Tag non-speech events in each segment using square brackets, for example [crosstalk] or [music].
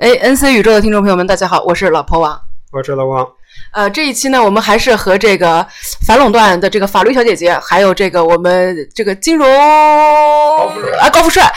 哎，NC 宇宙的听众朋友们，大家好，我是老婆王，我是老王。呃，这一期呢，我们还是和这个反垄断的这个法律小姐姐，还有这个我们这个金融啊高富帅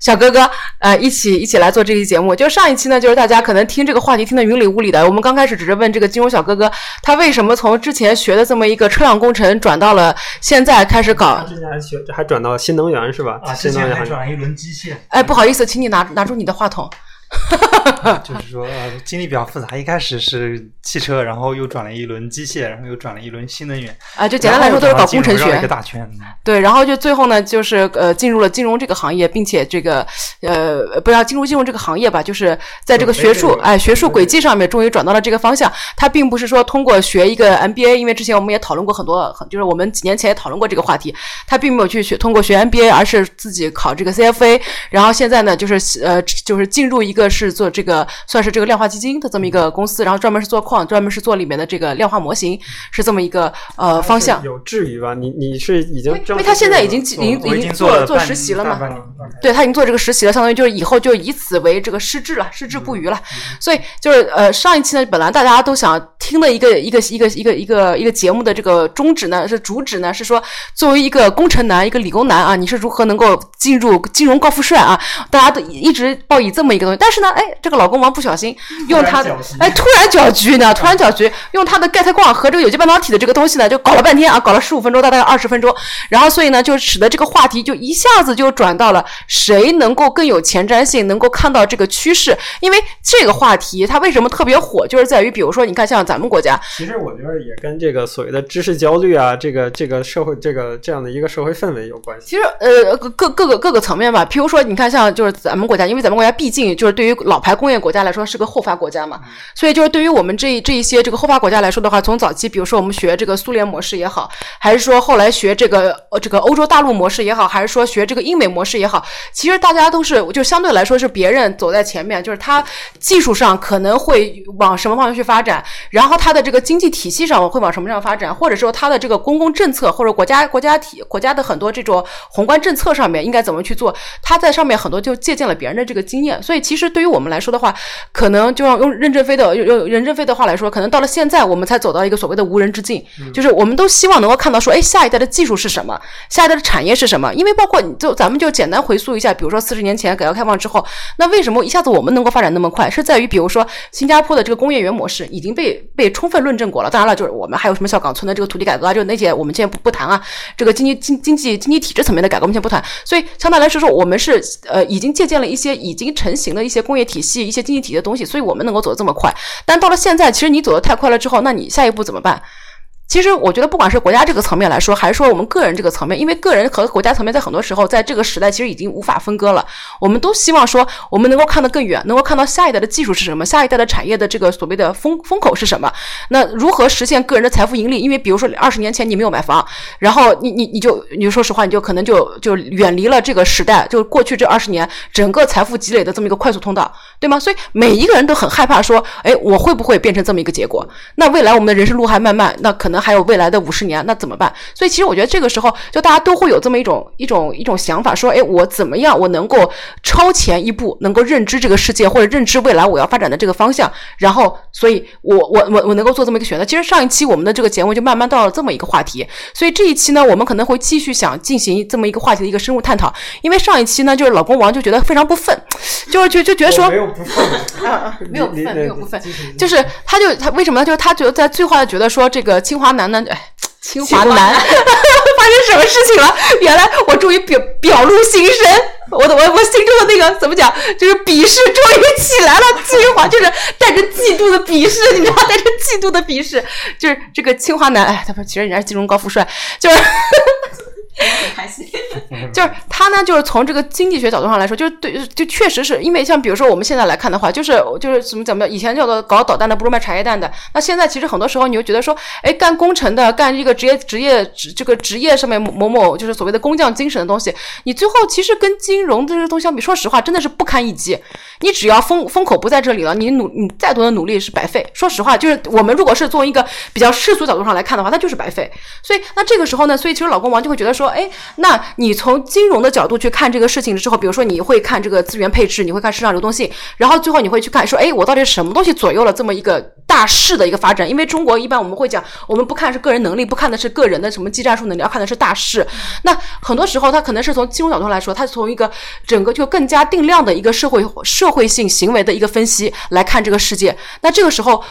小哥哥，呃，一起一起来做这期节目。就上一期呢，就是大家可能听这个话题听得云里雾里的。我们刚开始只是问这个金融小哥哥，他为什么从之前学的这么一个车辆工程，转到了现在开始搞？之前还学还转到新能源是吧？啊，新能源之前还转了一轮机械。哎，不好意思，请你拿拿出你的话筒。哈哈哈。[laughs] 就是说，呃，经历比较复杂。一开始是汽车，然后又转了一轮机械，然后又转了一轮新能源。啊，就简单来说都是搞工程学一个大圈。对，然后就最后呢，就是呃，进入了金融这个行业，并且这个呃，不要进入金融这个行业吧，就是在这个学术哎学术轨迹上面，终于转到了这个方向。他并不是说通过学一个 MBA，因为之前我们也讨论过很多，很就是我们几年前也讨论过这个话题。他并没有去学通过学 MBA，而是自己考这个 CFA，然后现在呢，就是呃，就是进入一个是做这个。算是这个量化基金的这么一个公司，然后专门是做矿，专门是做里面的这个量化模型，是这么一个呃方向。有至于吧？你你是已经因为他现在已经已经已经做做实习了嘛？对他已经做这个实习了，相当于就是以后就以此为这个师志了，师志不渝了。[laughs] 所以就是呃上一期呢，本来大家都想听的一个一个一个一个一个一个节目的这个宗旨呢，是主旨呢是说，作为一个工程男，一个理工男啊，你是如何能够进入金融高富帅啊？大家都一直抱以这么一个东西，但是呢，哎，这个老公王不小心用他的哎，突然搅局呢，突然搅局，用他的钙钛矿和这个有机半导体的这个东西呢，就搞了半天啊，搞了十五分钟到大概二十分钟，然后所以呢，就使得这个话题就一下子就转到了谁能够更有前瞻性，能够看到这个趋势。因为这个话题它为什么特别火，就是在于比如说你看像咱们国家，其实我觉得也跟这个所谓的知识焦虑啊，这个这个社会这个这样的一个社会氛围有关系。其实呃各各个各个层面吧，譬如说你看像就是咱们国家，因为咱们国家毕竟就是对于老牌工业国家来说是个后发国家嘛，所以就是对于我们这这一些这个后发国家来说的话，从早期比如说我们学这个苏联模式也好，还是说后来学这个呃这个欧洲大陆模式也好，还是说学这个英美模式也好，其实大家都是就相对来说是别人走在前面，就是他技术上可能会往什么方向去发展，然后他的这个经济体系上会往什么上发展，或者说他的这个公共政策或者国家国家体国家的很多这种宏观政策上面应该怎么去做，他在上面很多就借鉴了别人的这个经验，所以其实对于我们来说的话，可能就要用任正非的用用任正非的话来说，可能到了现在我们才走到一个所谓的无人之境，就是我们都希望能够看到说，哎，下一代的技术是什么，下一代的产业是什么？因为包括你就咱们就简单回溯一下，比如说四十年前改革开放之后，那为什么一下子我们能够发展那么快？是在于比如说新加坡的这个工业园模式已经被被充分论证过了。当然了，就是我们还有什么小岗村的这个土地改革啊，就那些我们现在不不谈啊。这个经济经经济经济体制层面的改革我们先不谈。所以相对来说说，我们是呃已经借鉴了一些已经成型的一些工业体系、一些经济体的东西，所以我们能够走得这么快。但到了现在，其实你走得太快了之后，那你下一步怎么办？其实我觉得，不管是国家这个层面来说，还是说我们个人这个层面，因为个人和国家层面在很多时候在这个时代其实已经无法分割了。我们都希望说，我们能够看得更远，能够看到下一代的技术是什么，下一代的产业的这个所谓的风风口是什么。那如何实现个人的财富盈利？因为比如说二十年前你没有买房，然后你你你就你说实话，你就可能就就远离了这个时代，就过去这二十年整个财富积累的这么一个快速通道，对吗？所以每一个人都很害怕说，哎，我会不会变成这么一个结果？那未来我们的人生路还漫漫，那可能还有未来的五十年，那怎么办？所以其实我觉得这个时候，就大家都会有这么一种一种一种想法，说，哎，我怎么样，我能够超前一步，能够认知这个世界，或者认知未来我要发展的这个方向，然后，所以我我我我能够做这么一个选择。其实上一期我们的这个节目就慢慢到了这么一个话题，所以这一期呢，我们可能会继续想进行这么一个话题的一个深入探讨。因为上一期呢，就是老公王就觉得非常不忿，就是就就觉得说没有不忿，没有不忿，没有不忿，就是他就他为什么呢？就是他觉得在最后觉得说这个清华男呢，哎。清华男 [laughs] 发生什么事情了？原来我终于表表露心声，我的我我心中的那个怎么讲，就是鄙视终于起来了。清华就是带着嫉妒的鄙视，[laughs] 你知道，带着嫉妒的鄙视，就是这个清华男。哎，他说其实人家是金融高富帅，就是。开心，[laughs] 就是他呢，就是从这个经济学角度上来说，就是对，就确实是因为像比如说我们现在来看的话，就是就是怎么怎么，以前叫做搞导弹的不如卖茶叶蛋的，那现在其实很多时候你会觉得说，哎，干工程的，干这个职业职业职这个职业上面某某就是所谓的工匠精神的东西，你最后其实跟金融这些东西相比，说实话真的是不堪一击。你只要风风口不在这里了，你努你再多的努力是白费。说实话，就是我们如果是作为一个比较世俗角度上来看的话，那就是白费。所以那这个时候呢，所以其实老公王就会觉得说。说，哎，那你从金融的角度去看这个事情之后，比如说你会看这个资源配置，你会看市场流动性，然后最后你会去看说，哎，我到底是什么东西左右了这么一个大势的一个发展？因为中国一般我们会讲，我们不看是个人能力，不看的是个人的什么技战术能力，要看的是大势。那很多时候，它可能是从金融角度来说，它从一个整个就更加定量的一个社会社会性行为的一个分析来看这个世界。那这个时候。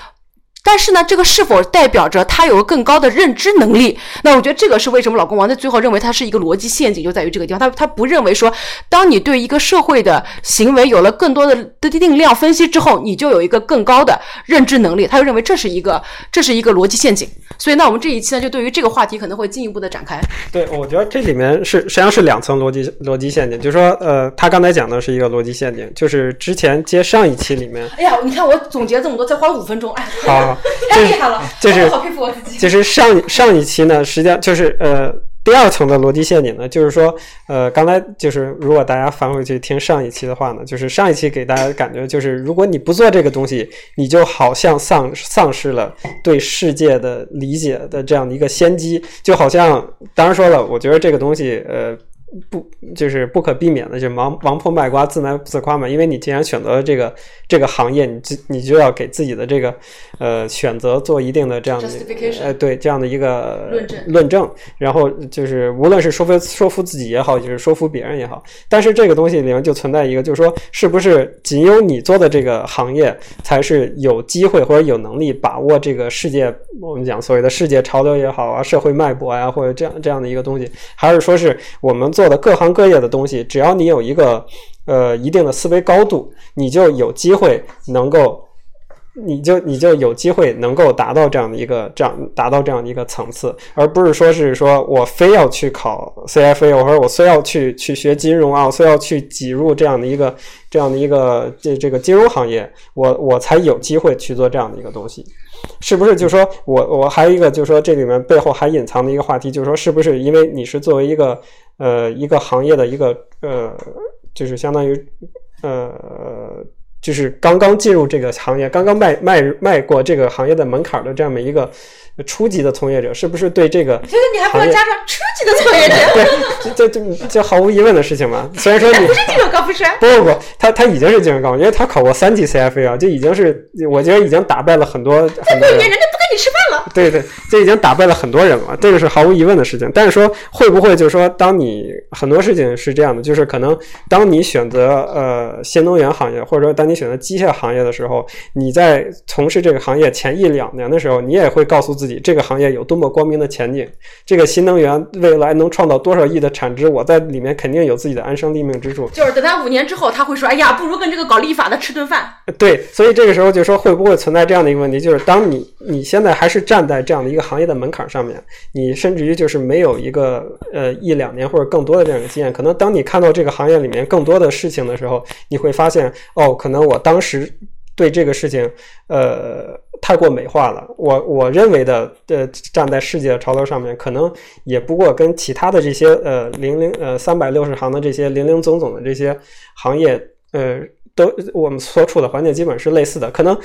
但是呢，这个是否代表着他有更高的认知能力？那我觉得这个是为什么老公王在最后认为它是一个逻辑陷阱，就在于这个地方。他他不认为说，当你对一个社会的行为有了更多的的定量分析之后，你就有一个更高的认知能力。他就认为这是一个这是一个逻辑陷阱。所以，那我们这一期呢，就对于这个话题可能会进一步的展开。对，我觉得这里面是实际上是两层逻辑逻辑陷阱，就是说，呃，他刚才讲的是一个逻辑陷阱，就是之前接上一期里面，哎呀，你看我总结这么多，才花了五分钟，哎，好，太厉害了，就是好佩服我自己。就是上上一期呢，实际上就是呃。第二层的逻辑陷阱呢，就是说，呃，刚才就是如果大家翻回去听上一期的话呢，就是上一期给大家的感觉就是，如果你不做这个东西，你就好像丧丧失了对世界的理解的这样的一个先机，就好像，当然说了，我觉得这个东西，呃。不，就是不可避免的，就王王婆卖瓜，自卖自夸嘛。因为你既然选择了这个这个行业，你就你就要给自己的这个呃选择做一定的这样的呃对这样的一个论证论证。然后就是无论是说服说服自己也好，就是说服别人也好。但是这个东西里面就存在一个，就是说是不是仅有你做的这个行业才是有机会或者有能力把握这个世界？我们讲所谓的世界潮流也好啊，社会脉搏呀，或者这样这样的一个东西，还是说是我们做？的各行各业的东西，只要你有一个呃一定的思维高度，你就有机会能够，你就你就有机会能够达到这样的一个这样达到这样的一个层次，而不是说是说我非要去考 CFA，或者我非要去去学金融啊，我非要去挤入这样的一个这样的一个这这个金融行业，我我才有机会去做这样的一个东西。是不是就说我我还有一个就是说这里面背后还隐藏的一个话题，就是说是不是因为你是作为一个呃一个行业的一个呃就是相当于呃就是刚刚进入这个行业，刚刚迈迈迈过这个行业的门槛的这样的一个。初级的从业者是不是对这个？其实你还不能加上初级的从业者。[laughs] 对，这这这毫无疑问的事情嘛。虽然说你不是金融高富帅。不不不，他他已经是金融高因为他考过三级 CFA 啊，就已经是我觉得已经打败了很多很多。人。[laughs] 对对，这已经打败了很多人了，这个是毫无疑问的事情。但是说会不会就是说，当你很多事情是这样的，就是可能当你选择呃新能源行业，或者说当你选择机械行业的时候，你在从事这个行业前一两年的时候，你也会告诉自己。这个行业有多么光明的前景？这个新能源未来能创造多少亿的产值？我在里面肯定有自己的安身立命之处。就是等他五年之后，他会说：“哎呀，不如跟这个搞立法的吃顿饭。”对，所以这个时候就说会不会存在这样的一个问题？就是当你你现在还是站站在这样的一个行业的门槛上面，你甚至于就是没有一个呃一两年或者更多的这样的经验。可能当你看到这个行业里面更多的事情的时候，你会发现哦，可能我当时。对这个事情，呃，太过美化了。我我认为的，呃，站在世界的潮流上面，可能也不过跟其他的这些，呃，零零呃三百六十行的这些零零总总的这些行业，呃，都我们所处的环境基本是类似的，可能。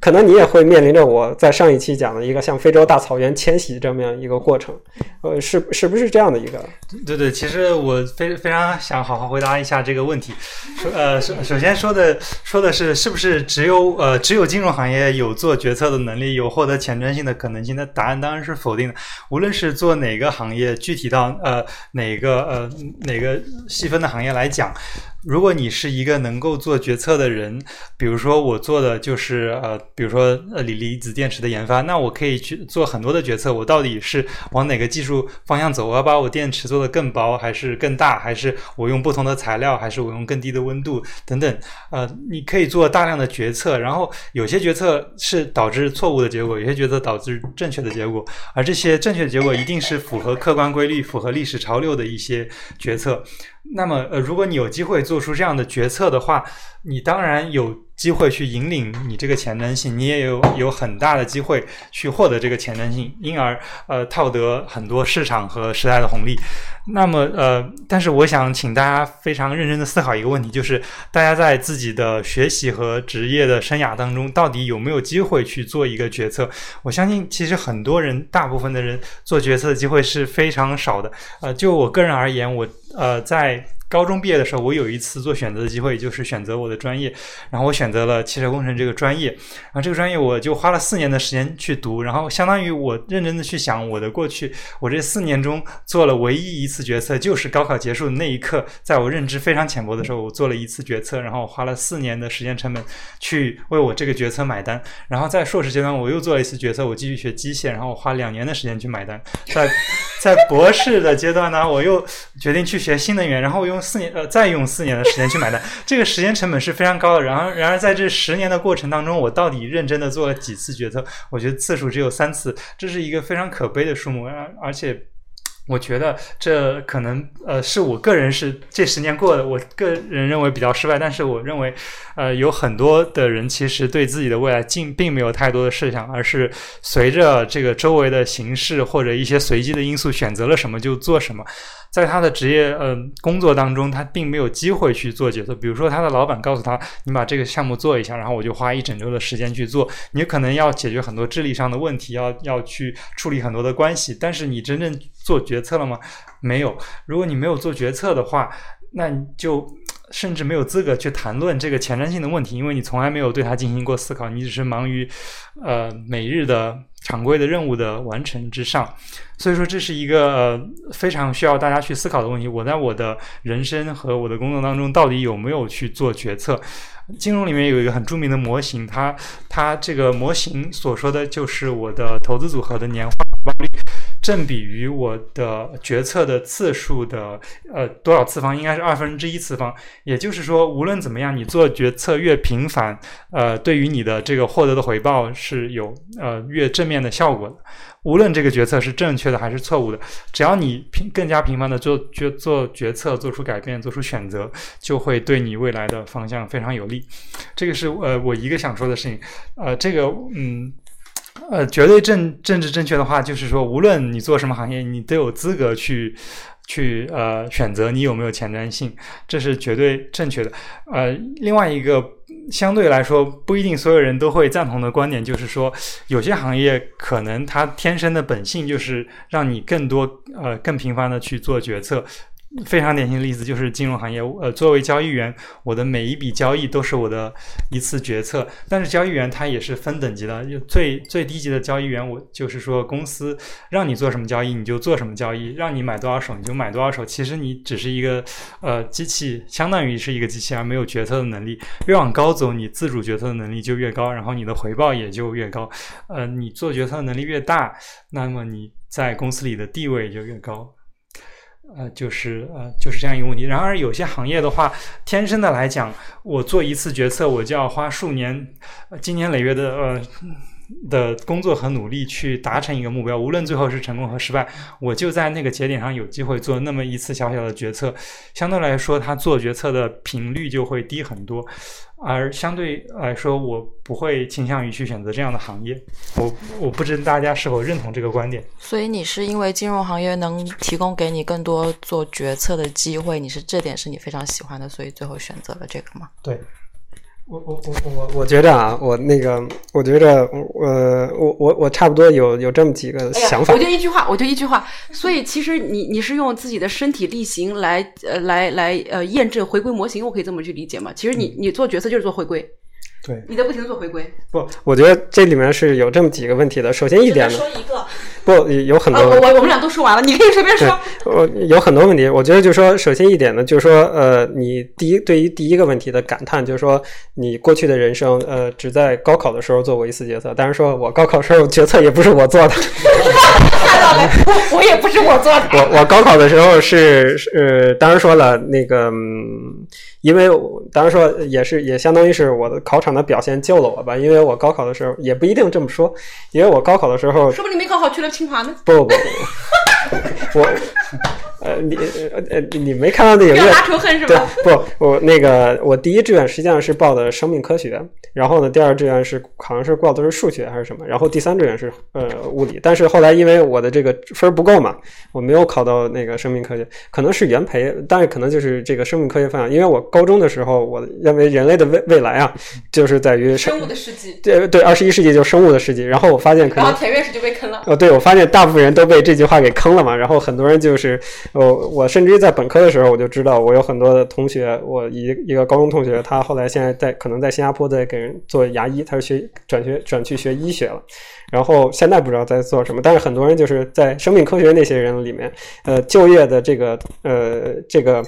可能你也会面临着我在上一期讲的一个像非洲大草原迁徙这么样一个过程，呃，是是不是这样的一个？对对，其实我非非常想好好回答一下这个问题。说呃，首首先说的说的是是不是只有呃只有金融行业有做决策的能力，有获得前瞻性的可能性？那答案当然是否定的。无论是做哪个行业，具体到呃哪个呃哪个细分的行业来讲。如果你是一个能够做决策的人，比如说我做的就是呃，比如说呃锂离子电池的研发，那我可以去做很多的决策。我到底是往哪个技术方向走？我要把我电池做得更薄，还是更大？还是我用不同的材料？还是我用更低的温度？等等。呃，你可以做大量的决策，然后有些决策是导致错误的结果，有些决策导致正确的结果。而这些正确的结果一定是符合客观规律、符合历史潮流的一些决策。那么，呃，如果你有机会做出这样的决策的话，你当然有机会去引领你这个前瞻性，你也有有很大的机会去获得这个前瞻性，因而呃套得很多市场和时代的红利。那么呃，但是我想请大家非常认真的思考一个问题，就是大家在自己的学习和职业的生涯当中，到底有没有机会去做一个决策？我相信，其实很多人，大部分的人做决策的机会是非常少的。呃，就我个人而言，我呃在。高中毕业的时候，我有一次做选择的机会，就是选择我的专业。然后我选择了汽车工程这个专业。然后这个专业我就花了四年的时间去读。然后相当于我认真的去想我的过去，我这四年中做了唯一一次决策，就是高考结束的那一刻，在我认知非常浅薄的时候，我做了一次决策。然后我花了四年的时间成本去为我这个决策买单。然后在硕士阶段，我又做了一次决策，我继续学机械。然后我花两年的时间去买单。在在博士的阶段呢，我又决定去学新能源。然后用四年呃，再用四年的时间去买单，这个时间成本是非常高的。然而，然而在这十年的过程当中，我到底认真的做了几次决策？我觉得次数只有三次，这是一个非常可悲的数目。而而且。我觉得这可能呃是我个人是这十年过的，我个人认为比较失败。但是我认为，呃，有很多的人其实对自己的未来并并没有太多的设想，而是随着这个周围的形势或者一些随机的因素选择了什么就做什么。在他的职业呃工作当中，他并没有机会去做决策。比如说，他的老板告诉他：“你把这个项目做一下，然后我就花一整周的时间去做。”你可能要解决很多智力上的问题，要要去处理很多的关系。但是你真正做决策了吗？没有。如果你没有做决策的话，那你就甚至没有资格去谈论这个前瞻性的问题，因为你从来没有对它进行过思考。你只是忙于呃每日的常规的任务的完成之上。所以说，这是一个非常需要大家去思考的问题。我在我的人生和我的工作当中，到底有没有去做决策？金融里面有一个很著名的模型，它它这个模型所说的就是我的投资组合的年化正比于我的决策的次数的呃多少次方，应该是二分之一次方。也就是说，无论怎么样，你做决策越频繁，呃，对于你的这个获得的回报是有呃越正面的效果的。无论这个决策是正确的还是错误的，只要你频更加频繁的做决做决策、做出改变、做出选择，就会对你未来的方向非常有利。这个是呃我一个想说的事情。呃，这个嗯呃绝对正政治正确的话，就是说，无论你做什么行业，你都有资格去去呃选择你有没有前瞻性，这是绝对正确的。呃，另外一个。相对来说，不一定所有人都会赞同的观点，就是说，有些行业可能它天生的本性就是让你更多呃更频繁的去做决策。非常典型的例子就是金融行业。呃，作为交易员，我的每一笔交易都是我的一次决策。但是交易员他也是分等级的，最最低级的交易员，我就是说公司让你做什么交易你就做什么交易，让你买多少手你就买多少手。其实你只是一个呃机器，相当于是一个机器，而没有决策的能力。越往高走，你自主决策的能力就越高，然后你的回报也就越高。呃，你做决策的能力越大，那么你在公司里的地位就越高。呃，就是呃，就是这样一个问题。然而，有些行业的话，天生的来讲，我做一次决策，我就要花数年、呃经年累月的呃的工作和努力去达成一个目标。无论最后是成功和失败，我就在那个节点上有机会做那么一次小小的决策。相对来说，他做决策的频率就会低很多。而相对来说，我不会倾向于去选择这样的行业。我我不知大家是否认同这个观点。所以你是因为金融行业能提供给你更多做决策的机会，你是这点是你非常喜欢的，所以最后选择了这个吗？对。我我我我我觉着啊，我那个，我觉着，呃，我我我差不多有有这么几个想法。我就一句话，我就一句话。所以其实你你是用自己的身体力行来呃来来呃验证回归模型，我可以这么去理解吗？其实你你做决策就是做回归。对，你在不停的做回归。不，我觉得这里面是有这么几个问题的。首先一点呢，说一个。不，有很多。我我我们俩都说完了，你可以随便说。我有很多问题，我觉得就是说，首先一点呢，就是说，呃，你第一对于第一个问题的感叹，就是说，你过去的人生，呃，只在高考的时候做过一次决策。当然说我高考时候决策也不是我做的。[laughs] 看到了，[laughs] 我我也不是我做的。我我高考的时候是呃，当然说了那个。因为当然说也是也相当于是我的考场的表现救了我吧，因为我高考的时候也不一定这么说，因为我高考的时候，说不定没考好去了清华呢。不不不，我 [laughs] 呃，你呃呃，你没看到那有一个表达仇恨是对吧？，不，我那个我第一志愿实际上是报的生命科学，然后呢，第二志愿是好像是报的是数学还是什么，然后第三志愿是呃物理，但是后来因为我的这个分儿不够嘛，我没有考到那个生命科学，可能是原培，但是可能就是这个生命科学方向，因为我高中的时候，我认为人类的未未来啊，就是在于生物的世纪，对对，二十一世纪就是生物的世纪，然后我发现可能然后田院士就被坑了。哦，对，我发现大部分人都被这句话给坑了嘛，然后很多人就是，呃，我甚至于在本科的时候我就知道，我有很多的同学，我一一个高中同学，他后来现在在可能在新加坡在给人做牙医，他是学转学转去学医学了，然后现在不知道在做什么，但是很多人就是在生命科学那些人里面，呃，就业的这个呃这个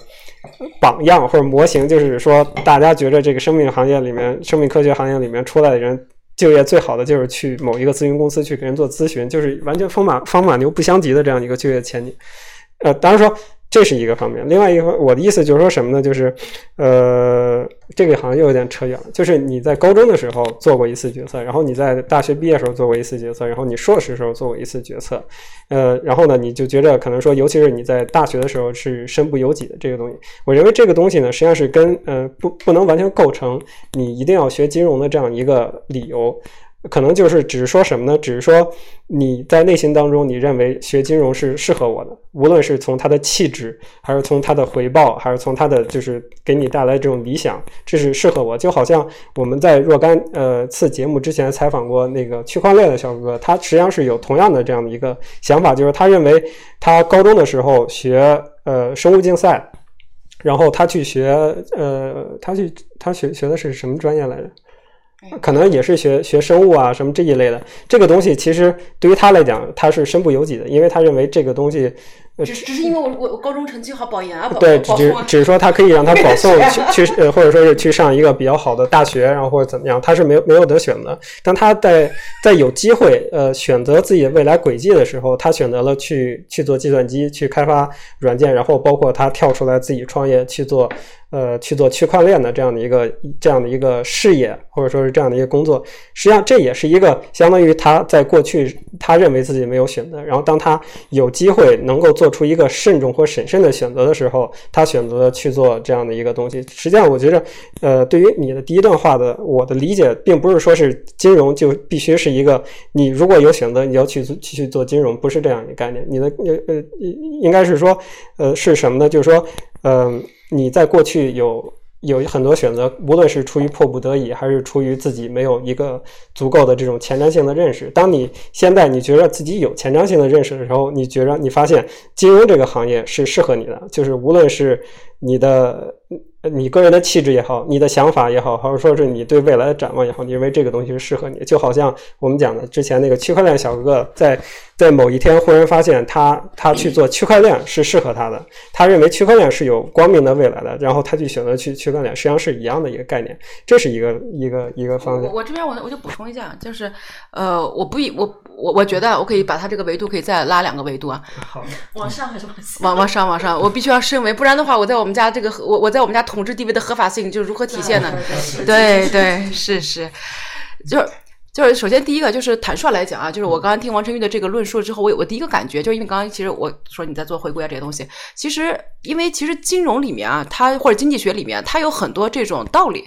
榜样或者模型，就是说大家觉得这个生命行业里面，生命科学行业里面出来的人。就业最好的就是去某一个咨询公司去给人做咨询，就是完全风马风马牛不相及的这样一个就业前景。呃，当然说这是一个方面，另外一个我的意思就是说什么呢？就是呃，这个好像又有点扯远了。就是你在高中的时候做过一次决策，然后你在大学毕业时候做过一次决策，然后你硕士时候做过一次决策，呃，然后呢，你就觉着可能说，尤其是你在大学的时候是身不由己的这个东西。我认为这个东西呢，实际上是跟呃不不能完全构成你一定要学金融的这样一个理由。可能就是只是说什么呢？只是说你在内心当中，你认为学金融是适合我的，无论是从它的气质，还是从它的回报，还是从它的就是给你带来这种理想，这是适合我。就好像我们在若干呃次节目之前采访过那个区块链的小哥，他实际上是有同样的这样的一个想法，就是他认为他高中的时候学呃生物竞赛，然后他去学呃他去他学学的是什么专业来着？可能也是学学生物啊什么这一类的，这个东西其实对于他来讲，他是身不由己的，因为他认为这个东西，只是只是因为我我我高中成绩好保研啊，保对，只只是说他可以让他保送 [laughs] 去去呃，或者说是去上一个比较好的大学，然后或者怎么样，他是没有没有得选的。当他在在有机会呃选择自己的未来轨迹的时候，他选择了去去做计算机，去开发软件，然后包括他跳出来自己创业去做。呃，去做区块链的这样的一个这样的一个事业，或者说是这样的一个工作，实际上这也是一个相当于他在过去他认为自己没有选择，然后当他有机会能够做做出一个慎重或审慎的选择的时候，他选择去做这样的一个东西。实际上，我觉着，呃，对于你的第一段话的我的理解，并不是说是金融就必须是一个你如果有选择，你要去去去做金融，不是这样一个概念。你的呃呃应该是说，呃是什么呢？就是说，嗯、你在过去有有很多选择，无论是出于迫不得已，还是出于自己没有一个足够的这种前瞻性的认识。当你现在你觉得自己有前瞻性的认识的时候，你觉得你发现金融这个行业是适合你的，就是无论是你的。你个人的气质也好，你的想法也好，或者说是你对未来的展望也好，你认为这个东西是适合你，就好像我们讲的之前那个区块链小哥哥在在某一天忽然发现他他去做区块链是适合他的，他认为区块链是有光明的未来的，然后他去选择去区块链，实际上是一样的一个概念，这是一个一个一个方向。我我这边我我就补充一下，就是呃，我不以我我我觉得我可以把他这个维度可以再拉两个维度啊，好，往上还是往下？往往上往上，我必须要升维，不然的话，我在我们家这个我我在我们家统治地位的合法性就如何体现呢？对对是是，就是。就是首先第一个就是坦率来讲啊，就是我刚刚听王晨玉的这个论述之后，我有我第一个感觉，就是因为刚刚其实我说你在做回归啊这些东西，其实因为其实金融里面啊，它或者经济学里面，它有很多这种道理，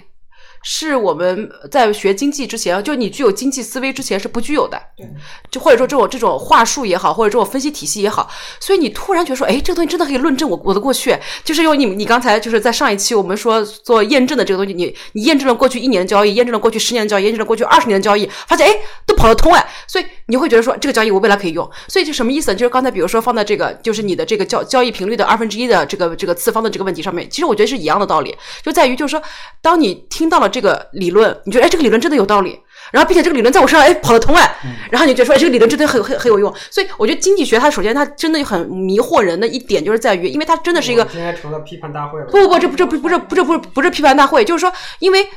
是我们在学经济之前，就你具有经济思维之前是不具有的。对，就或者说这种这种话术也好，或者这种分析体系也好，所以你突然觉得说，哎，这个东西真的可以论证我我的过去，就是用你你刚才就是在上一期我们说做验证的这个东西，你你验证了过去一年的交易，验证了过去十年的交易，验证了过去二十年的交易，发现哎都跑得通哎，所以你会觉得说这个交易我未来可以用，所以就什么意思呢？就是刚才比如说放在这个就是你的这个交交易频率的二分之一的这个这个次方的这个问题上面，其实我觉得是一样的道理，就在于就是说，当你听到了这个理论，你觉得哎这个理论真的有道理。然后，并且这个理论在我身上哎跑得通哎，然后你就觉得说哎这个理论真的很很很有用，所以我觉得经济学它首先它真的很迷惑人的一点就是在于，因为它真的是一个今天成了批判大会了。不不不，这不这不不是不是不是不是批判大会，就是说，因为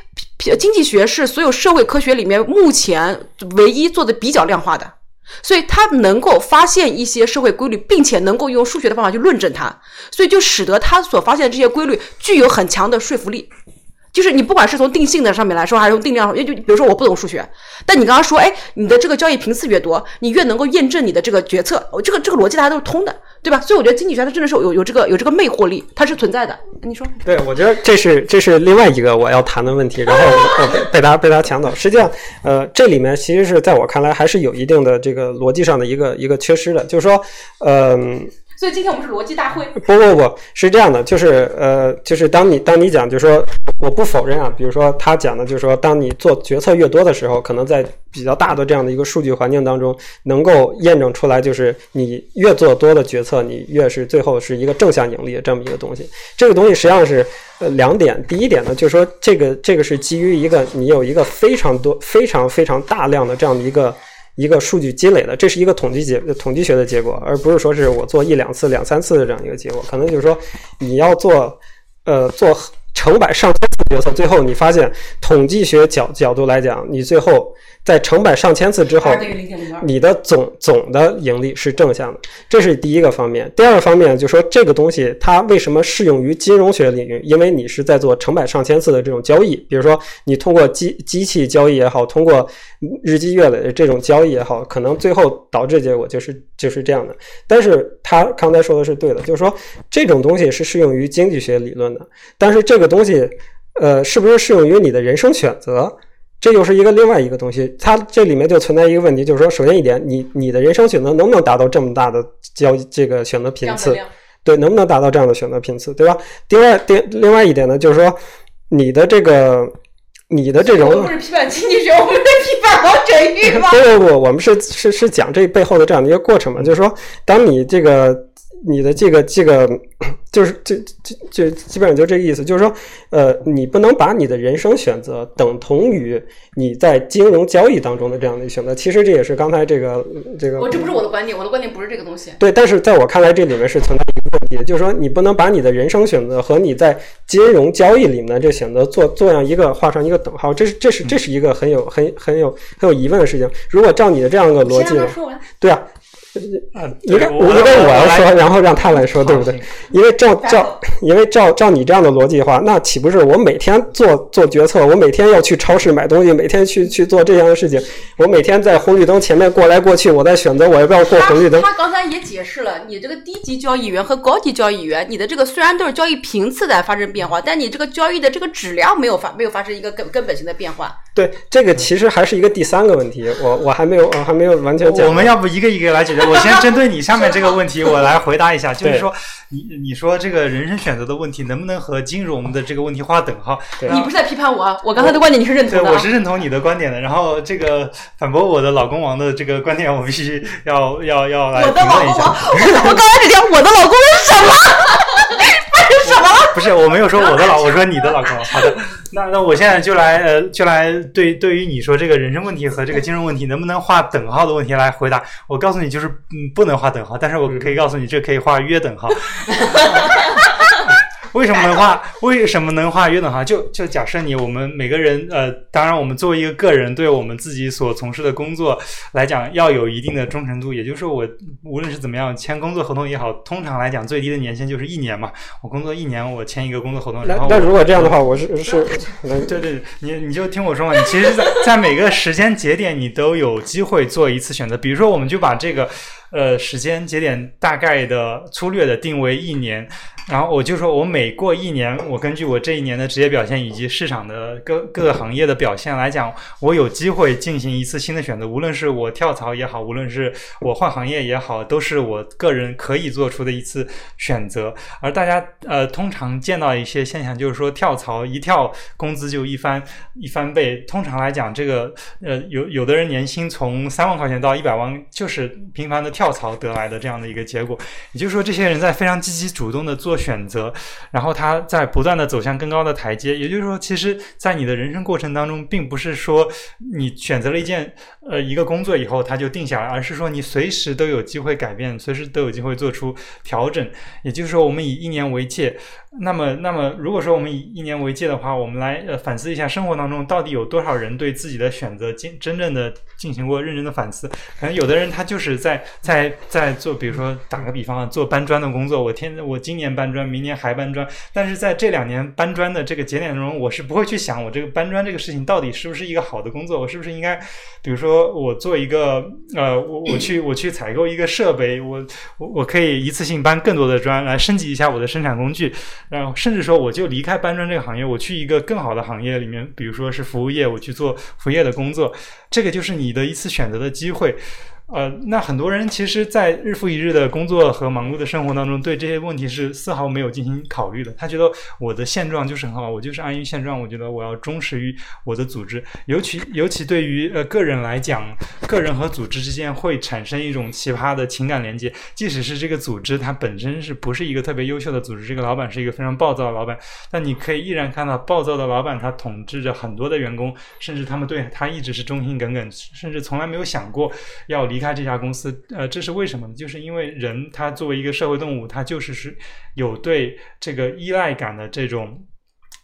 经济学是所有社会科学里面目前唯一做的比较量化的，所以它能够发现一些社会规律，并且能够用数学的方法去论证它，所以就使得它所发现的这些规律具有很强的说服力。就是你不管是从定性的上面来说，还是从定量上，就比如说我不懂数学，但你刚刚说，哎，你的这个交易频次越多，你越能够验证你的这个决策，这个这个逻辑大家都是通的，对吧？所以我觉得经济学它真的是有有这个有这个魅惑力，它是存在的。你说？对，我觉得这是这是另外一个我要谈的问题，然后我被被他被他抢走。实际上，呃，这里面其实是在我看来还是有一定的这个逻辑上的一个一个缺失的，就是说，嗯、所以今天我们是逻辑大会。不不不是这样的，就是呃，就是当你当你讲，就是说我不否认啊，比如说他讲的，就是说当你做决策越多的时候，可能在比较大的这样的一个数据环境当中，能够验证出来，就是你越做多的决策，你越是最后是一个正向盈利的这么一个东西。这个东西实际上是呃两点，第一点呢，就是说这个这个是基于一个你有一个非常多、非常非常大量的这样的一个。一个数据积累的，这是一个统计结统计学的结果，而不是说是我做一两次、两三次的这样一个结果。可能就是说，你要做呃做成百上千次决策，最后你发现统计学角角度来讲，你最后在成百上千次之后。你的总总的盈利是正向的，这是第一个方面。第二个方面就是说，这个东西它为什么适用于金融学领域？因为你是在做成百上千次的这种交易，比如说你通过机机器交易也好，通过日积月累的这种交易也好，可能最后导致结果就是就是这样的。但是他刚才说的是对的，就是说这种东西是适用于经济学理论的，但是这个东西，呃，是不是适用于你的人生选择？这又是一个另外一个东西，它这里面就存在一个问题，就是说，首先一点，你你的人生选择能不能达到这么大的交易这个选择频次？对，能不能达到这样的选择频次，对吧？第二，第另外一点呢，就是说你的这个你的这种我们不是批判经济学，我们是批判王振玉吗？不不不，我们是是是讲这背后的这样的一个过程嘛，就是说，当你这个你的这个这个，[clears throat] 就是这这这基本上就这个意思，就是说，呃，你不能把你的人生选择等同于你在金融交易当中的这样的选择。其实这也是刚才这个这个我这不是我的观点，我的观点不是这个东西。对，但是在我看来，这里面是存在一个问题，就是说你不能把你的人生选择和你在金融交易里面的这选择做做样一个画上一个等号，这是这是这是一个很有很很有很有疑问的事情。如果照你的这样一个逻辑呢，说完。对啊，啊，[laughs] 应该我应该我要说，然后让他来说，对不对？因为照照，因为照照你这样的逻辑的话，那岂不是我每天做做决策，我每天要去超市买东西，每天去去做这样的事情，我每天在红绿灯前面过来过去，我在选择我要不要过红绿灯。他刚才也解释了，你这个低级交易员和高级交易员，你的这个虽然都是交易频次在发生变化，但你这个交易的这个质量没有发没有发生一个根根本性的变化。对，这个其实还是一个第三个问题，我我还没有我还没有完全讲完。我们要不一个一个来解决？我先针对你下面这个问题，我来回答一下，就是说，你你说这个人生选择的问题能不能和金融的这个问题划等号？对你不是在批判我啊？我刚才的观点你是认，同的啊。我是认同你的观点的。然后这个反驳我的老公王的这个观点，我必须要要要来我的评论一下老公王。，我我刚才只讲我的老公是什么？不是，我没有说我的老，我说你的老公。[laughs] 好的，那那我现在就来呃，就来对对于你说这个人生问题和这个金融问题能不能画等号的问题来回答。我告诉你，就是嗯不能画等号，但是我可以告诉你，这可以画约等号。[laughs] [laughs] 为什么能画？为什么能画约等号？就就假设你我们每个人，呃，当然我们作为一个个人，对我们自己所从事的工作来讲，要有一定的忠诚度。也就是说，我无论是怎么样签工作合同也好，通常来讲最低的年限就是一年嘛。我工作一年，我签一个工作合同，那然后我那如果这样的话，我是是，嗯 [laughs] 对对，你你就听我说嘛，你其实在，[laughs] 在每个时间节点，你都有机会做一次选择。比如说，我们就把这个呃时间节点大概的粗略的定为一年，然后我就说我每过一年，我根据我这一年的职业表现以及市场的各各个行业的表现来讲，我有机会进行一次新的选择，无论是我跳槽也好，无论是我换行业也好，都是我个人可以做出的一次选择。而大家呃通常见到一些现象，就是说跳槽一跳工资就一翻一翻倍。通常来讲，这个呃有有的人年薪从三万块钱到一百万，就是频繁的跳槽得来的这样的一个结果。也就是说，这些人在非常积极主动的做选择，然后他在不断的走向更高的台阶。也就是说，其实，在你的人生过程当中，并不是说你选择了一件呃一个工作以后它就定下来，而是说你随时都有机会改变，随时都有机会做出调整。也就是说，我们以一年为界，那么，那么如果说我们以一年为界的话，我们来呃反思一下生活当中到底有多少人对自己的选择真真正的进行过认真的反思。可能有的人他就是在在在做，比如说打个比方啊，做搬砖的工作，我天，我今年搬砖，明年还搬砖，但是在这两年搬砖的这个节点中，我是不会去想我这个搬砖这个事情到底是不是一个好的工作，我是不是应该，比如说我做一个呃，我我去我去采购一个设备，我我我可以一次性搬更多的砖来升级一下我的生产工具，然后甚至说我就离开搬砖这个行业，我去一个更好的行业里面，比如说是服务业，我去做服务业的工作，这个就是你你的一次选择的机会。呃，那很多人其实，在日复一日的工作和忙碌的生活当中，对这些问题是丝毫没有进行考虑的。他觉得我的现状就是很好，我就是安于现状。我觉得我要忠实于我的组织，尤其尤其对于呃个人来讲，个人和组织之间会产生一种奇葩的情感连接。即使是这个组织它本身是不是一个特别优秀的组织，这个老板是一个非常暴躁的老板，但你可以依然看到暴躁的老板他统治着很多的员工，甚至他们对他一直是忠心耿耿，甚至从来没有想过要离开这家公司。呃，这是为什么呢？就是因为人他作为一个社会动物，他就是是有对这个依赖感的这种。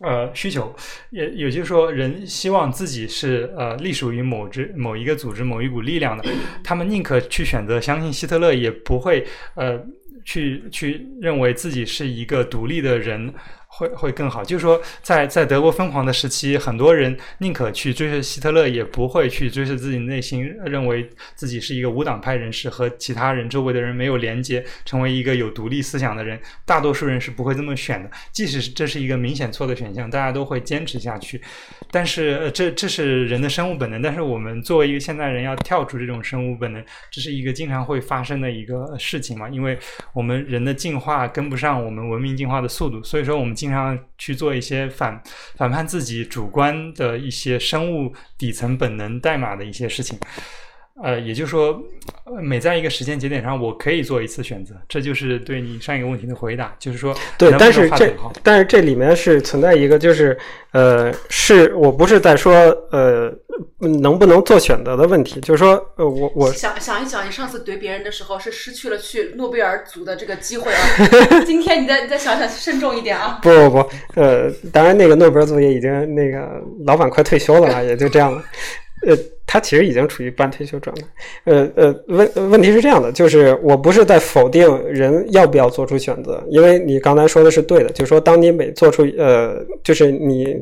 呃，需求也也就是说，人希望自己是呃隶属于某支某一个组织、某一股力量的，他们宁可去选择相信希特勒，也不会呃去去认为自己是一个独立的人。会会更好，就是说，在在德国疯狂的时期，很多人宁可去追随希特勒，也不会去追随自己内心认为自己是一个无党派人士，和其他人周围的人没有连接，成为一个有独立思想的人。大多数人是不会这么选的，即使这是一个明显错的选项，大家都会坚持下去。但是，呃，这这是人的生物本能。但是，我们作为一个现代人，要跳出这种生物本能，这是一个经常会发生的一个事情嘛？因为我们人的进化跟不上我们文明进化的速度，所以说我们经常去做一些反反叛自己主观的一些生物底层本能代码的一些事情。呃，也就是说，呃每在一个时间节点上，我可以做一次选择，这就是对你上一个问题的回答。就是说，对，但是这但是这里面是存在一个，就是呃，是我不是在说呃能不能做选择的问题，就是说呃我我想想一想，你上次怼别人的时候是失去了去诺贝尔组的这个机会啊。[laughs] 今天你再你再想想，慎重一点啊。不不不，呃，当然那个诺贝尔组也已经那个老板快退休了啊，也就这样了。呃，他其实已经处于半退休状态。呃呃，问问题是这样的，就是我不是在否定人要不要做出选择，因为你刚才说的是对的，就是说当你每做出呃，就是你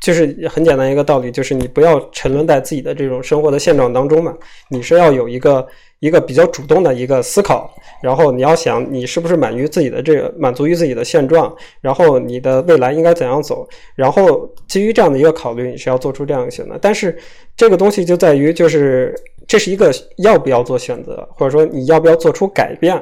就是很简单一个道理，就是你不要沉沦在自己的这种生活的现状当中嘛，你是要有一个一个比较主动的一个思考，然后你要想你是不是满于自己的这个满足于自己的现状，然后你的未来应该怎样走，然后基于这样的一个考虑，你是要做出这样一个选择。但是这个东西就在于，就是这是一个要不要做选择，或者说你要不要做出改变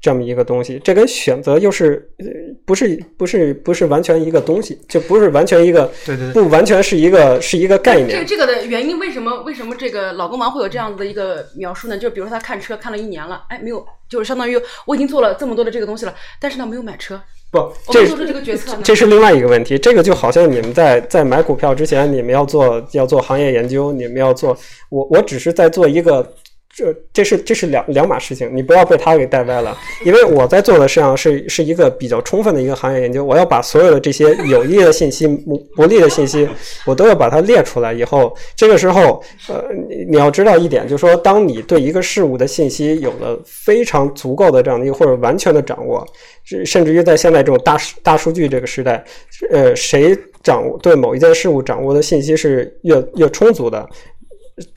这么一个东西。这跟选择又是呃不是不是不是完全一个东西，就不是完全一个对对对不完全是一个是一个概这念。这个的原因为什么？为什么这个老公王会有这样子的一个描述呢？就比如说他看车看了一年了，哎，没有，就是相当于我已经做了这么多的这个东西了，但是呢没有买车，不，我这们做出这个决策呢？这是另外一个问题。这个就好像你们在在买股票之前，你们要做要做行业研究，你们要做，我我只是在做一个。这这是这是两两码事情，你不要被他给带歪了。因为我在做的实际上是是一个比较充分的一个行业研究，我要把所有的这些有利的信息、不不利的信息，我都要把它列出来。以后这个时候，呃，你要知道一点，就是说，当你对一个事物的信息有了非常足够的这样的一个或者完全的掌握，是甚至于在现在这种大大数据这个时代，呃，谁掌握对某一件事物掌握的信息是越越充足的，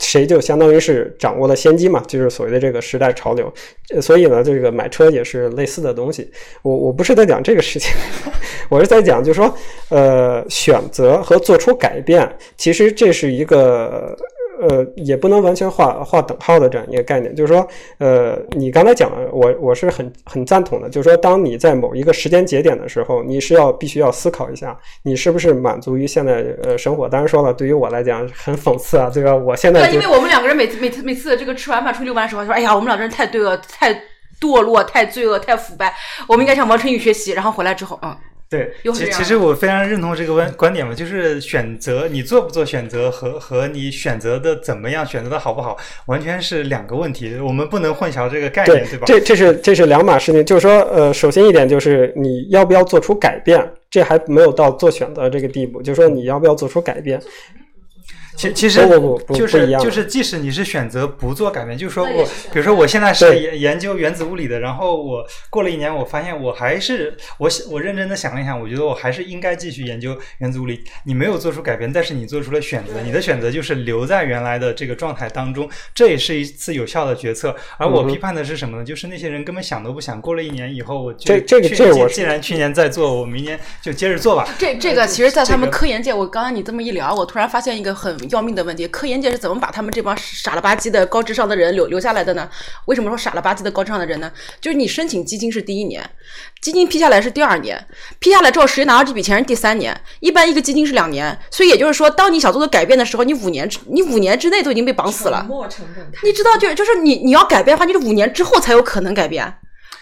谁就相当于是掌握了先机嘛，就是所谓的这个时代潮流。所以呢，这个买车也是类似的东西。我我不是在讲这个事情，[laughs] 我是在讲，就是说，呃，选择和做出改变，其实这是一个。呃，也不能完全画画等号的这样一个概念，就是说，呃，你刚才讲的，我我是很很赞同的，就是说，当你在某一个时间节点的时候，你是要必须要思考一下，你是不是满足于现在呃生活。当然说了，对于我来讲很讽刺啊，对吧？我现在对，因为我们两个人每次每次每次这个吃完饭出去遛弯的时候，说哎呀，我们两个人太对了、太堕落、太罪恶、太腐败，我们应该向王晨宇学习。然后回来之后，嗯，对其。其实我非常认同这个观观点嘛，就是选择你做不做选择和和你选择的怎么样，选择的好不好，完全是两个问题，我们不能混淆这个概念，对吧？这这是这是两码事情，就是说，呃，首先一点就是你要不要做出改变，这还没有到做选择这个地步，就是说你要不要做出改变。其其实不不不不就是不一样就是，即使你是选择不做改变，就是说我比如说我现在是研研究原子物理的，然后我过了一年，我发现我还是我想我认真的想了一想，我觉得我还是应该继续研究原子物理。你没有做出改变，但是你做出了选择，你的选择就是留在原来的这个状态当中，这也是一次有效的决策。而我批判的是什么呢？就是那些人根本想都不想，过了一年以后，我就这这个既然去年在做，我明年就接着做吧。这这个其实，在他们科研界，我刚刚你这么一聊，我突然发现一个很要命的问题：科研界是怎么把他们这帮傻了吧唧的高智商的人留留下来的呢？为什么说傻了吧唧的高智商的人呢？就是你申请基金是第一年，基金批下来是第二年，批下来之后实际拿到这笔钱是第三年。一般一个基金是两年，所以也就是说，当你想做的改变的时候，你五年之你五年之内都已经被绑死了。你知道，就就是你你要改变的话，你是五年之后才有可能改变。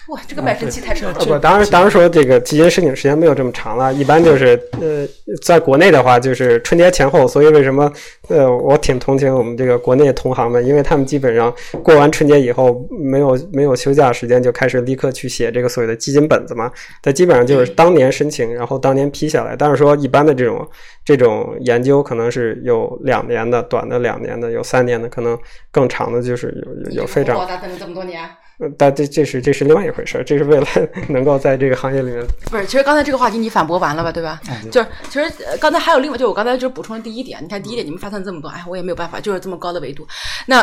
哇，这个卖身契太长了。呃不，当然，当然说这个基金申请时间没有这么长了，一般就是呃，在国内的话就是春节前后，所以为什么呃，我挺同情我们这个国内同行们，因为他们基本上过完春节以后没有没有休假时间，就开始立刻去写这个所谓的基金本子嘛，它基本上就是当年申请，然后当年批下来。但是说一般的这种这种研究可能是有两年的，短的两年的，有三年的，可能更长的就是有有有非常这么多年？呃但这这是这是另外一回事儿，这是为了 [laughs] 能够在这个行业里面不是，其实刚才这个话题你反驳完了吧，对吧？嗯就是其实呃刚才还有另外，就我刚才就是补充的第一点，你看第一点你们发散这么多，哎，我也没有办法，就是这么高的维度。那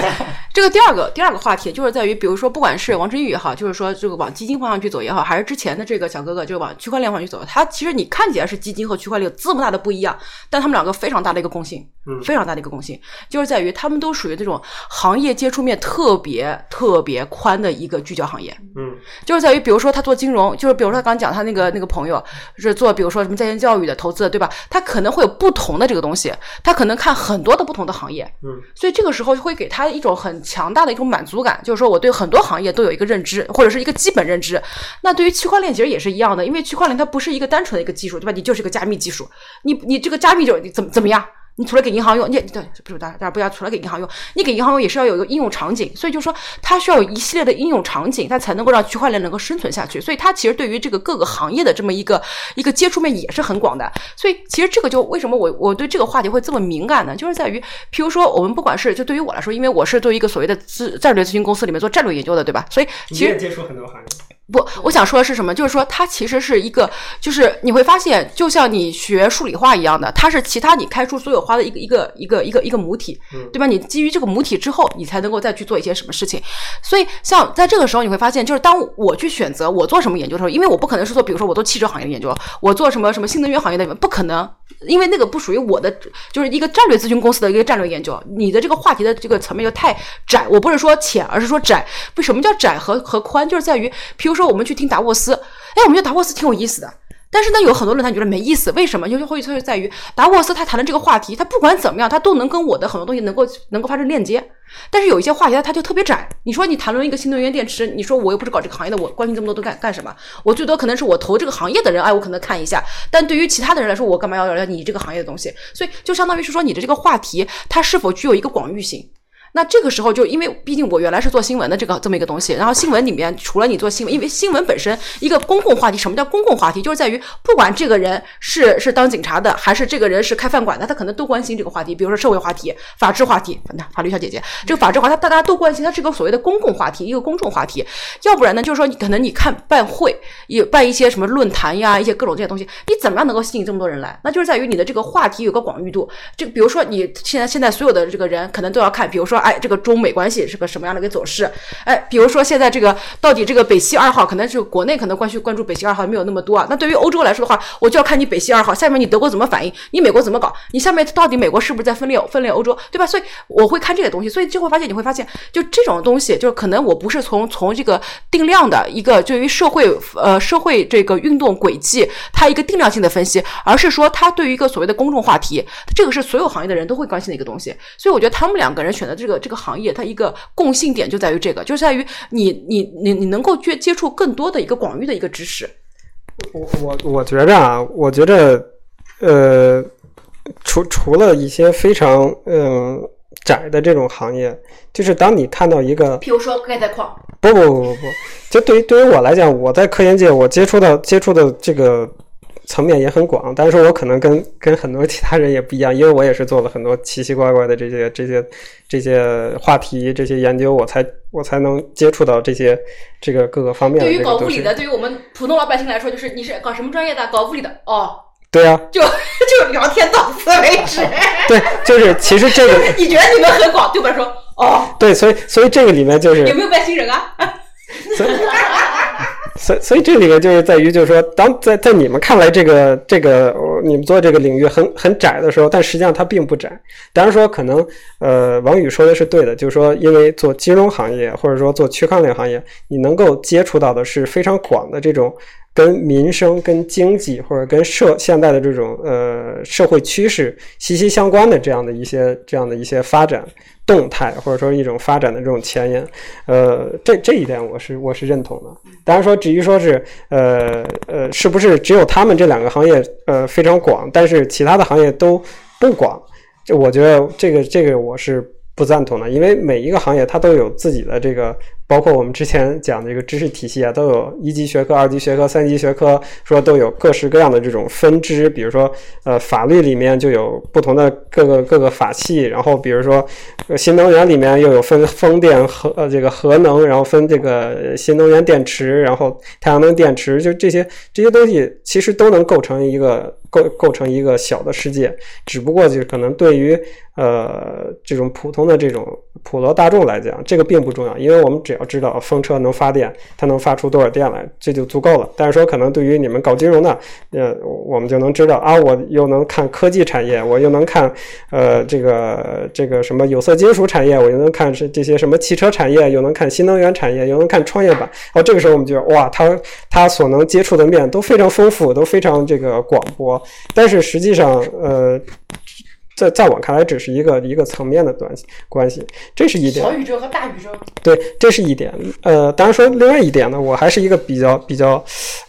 [laughs] 这个第二个第二个话题就是在于，比如说不管是王志宇也好，就是说这个往基金方向去走也好，还是之前的这个小哥哥就是往区块链方向去走，他其实你看起来是基金和区块链有这么大的不一样，但他们两个非常大的一个共性，嗯非常大的一个共性，就是在于他们都属于这种行业接触面特别特别宽的一个聚焦行业。嗯就是在于，比如说他做金融，就是比如说他刚讲他那个那个朋友是做，比如说什么在线教育的投资的，对吧？他可能会有不同的这个东西，他可能看很多的不同的行业，嗯，所以这个时候会给他一种很强大的一种满足感，就是说我对很多行业都有一个认知，或者是一个基本认知。那对于区块链其实也是一样的，因为区块链它不是一个单纯的一个技术，对吧？你就是个加密技术，你你这个加密就怎么怎么样？你除了给银行用，你对不是当然当然不要除了给银行用，你给银行用也是要有一个应用场景，所以就说它需要有一系列的应用场景，它才能够让区块链能够生存下去。所以它其实对于这个各个行业的这么一个一个接触面也是很广的。所以其实这个就为什么我我对这个话题会这么敏感呢？就是在于，譬如说我们不管是就对于我来说，因为我是对于一个所谓的资战略咨询公司里面做战略研究的，对吧？所以其实接触很多行业，不，我想说的是什么？就是说，它其实是一个，就是你会发现，就像你学数理化一样的，它是其他你开出所有花的一个一个一个一个一个母体，对吧？你基于这个母体之后，你才能够再去做一些什么事情。所以，像在这个时候，你会发现，就是当我去选择我做什么研究的时候，因为我不可能是做，比如说我做汽车行业的研究，我做什么什么新能源行业的不可能，因为那个不属于我的，就是一个战略咨询公司的一个战略研究。你的这个话题的这个层面就太窄，我不是说浅，而是说窄。为什么叫窄和和宽？就是在于，譬如说我们去听达沃斯，哎，我们觉得达沃斯挺有意思的。但是呢，有很多论坛觉得没意思，为什么？就会会在于达沃斯他谈的这个话题，他不管怎么样，他都能跟我的很多东西能够能够发生链接。但是有一些话题它就特别窄。你说你谈论一个新能源电池，你说我又不是搞这个行业的，我关心这么多都干干什么？我最多可能是我投这个行业的人，哎，我可能看一下。但对于其他的人来说，我干嘛要聊聊你这个行业的东西？所以就相当于是说，你的这个话题它是否具有一个广域性？那这个时候就因为毕竟我原来是做新闻的这个这么一个东西，然后新闻里面除了你做新闻，因为新闻本身一个公共话题，什么叫公共话题？就是在于不管这个人是 [laughs] 是当警察的，还是这个人是开饭馆的，他可能都关心这个话题，比如说社会话题、法治话题，那法律小姐姐这个法治话题，大家都关心，它是个所谓的公共话题，一个公众话题。要不然呢，就是说你可能你看办会，也办一些什么论坛呀，一些各种这些东西，你怎么样能够吸引这么多人来？那就是在于你的这个话题有个广域度。就比如说你现在现在所有的这个人可能都要看，比如说哎，这个中美关系是个什么样的一个走势？哎，比如说现在这个到底这个北溪二号，可能是国内可能关注关注北溪二号没有那么多啊。那对于欧洲来说的话，我就要看你北溪二号下面你德国怎么反应，你美国怎么搞，你下面到底美国是不是在分裂分裂欧洲，对吧？所以我会看这个东西，所以就会发现你会发现，就这种东西，就是可能我不是从从这个定量的一个对于社会呃社会这个运动轨迹它一个定量性的分析，而是说它对于一个所谓的公众话题，这个是所有行业的人都会关心的一个东西。所以我觉得他们两个人选择这个这个行业，它一个共性点就在于这个，就是在于你你你你能够接接触更多的一个广域的一个知识。我我我觉着啊，我觉着，呃，除除了一些非常嗯、窄的这种行业，就是当你看到一个比如说钙钛矿，不不不不不，就对于对于我来讲，我在科研界我接触到接触的这个层面也很广，但是说我可能跟跟很多其他人也不一样，因为我也是做了很多奇奇怪怪的这些这些这些话题、这些研究，我才我才能接触到这些这个各个方面的对于。搞物理的，对于我们普通老百姓来说，就是你是搞什么专业的？搞物理的哦，对啊，就 [laughs] 就聊天到此为止。[laughs] 对，就是其实这个 [laughs] 你觉得你们很广，对我来说哦，对，所以所以这个里面就是有没有外星人啊？所以，所以所以这里面就是在于，就是说，当在在你们看来，这个这个你们做这个领域很很窄的时候，但实际上它并不窄。当然说，可能呃，王宇说的是对的，就是说，因为做金融行业或者说做区块链行业，你能够接触到的是非常广的这种。跟民生、跟经济或者跟社现代的这种呃社会趋势息息相关的这样的一些这样的一些发展动态，或者说一种发展的这种前沿，呃，这这一点我是我是认同的。当然说，至于说是呃呃，是不是只有他们这两个行业呃非常广，但是其他的行业都不广，这我觉得这个这个我是不赞同的，因为每一个行业它都有自己的这个。包括我们之前讲的这个知识体系啊，都有一级学科、二级学科、三级学科，说都有各式各样的这种分支。比如说，呃，法律里面就有不同的各个各个法系，然后比如说，新能源里面又有分风电和呃这个核能，然后分这个新能源电池，然后太阳能电池，就这些这些东西其实都能构成一个构构成一个小的世界，只不过就是可能对于呃这种普通的这种普罗大众来讲，这个并不重要，因为我们只要知道风车能发电，它能发出多少电来，这就足够了。但是说，可能对于你们搞金融的，呃，我们就能知道啊，我又能看科技产业，我又能看呃这个这个什么有色金属产业，我又能看这这些什么汽车产业，又能看新能源产业，又能看创业板。哦，这个时候我们就哇，他他所能接触的面都非常丰富，都非常这个广博。但是实际上，呃。在在我看来，只是一个一个层面的关系关系，这是一点。小宇宙和大宇宙。对，这是一点。呃，当然说另外一点呢，我还是一个比较比较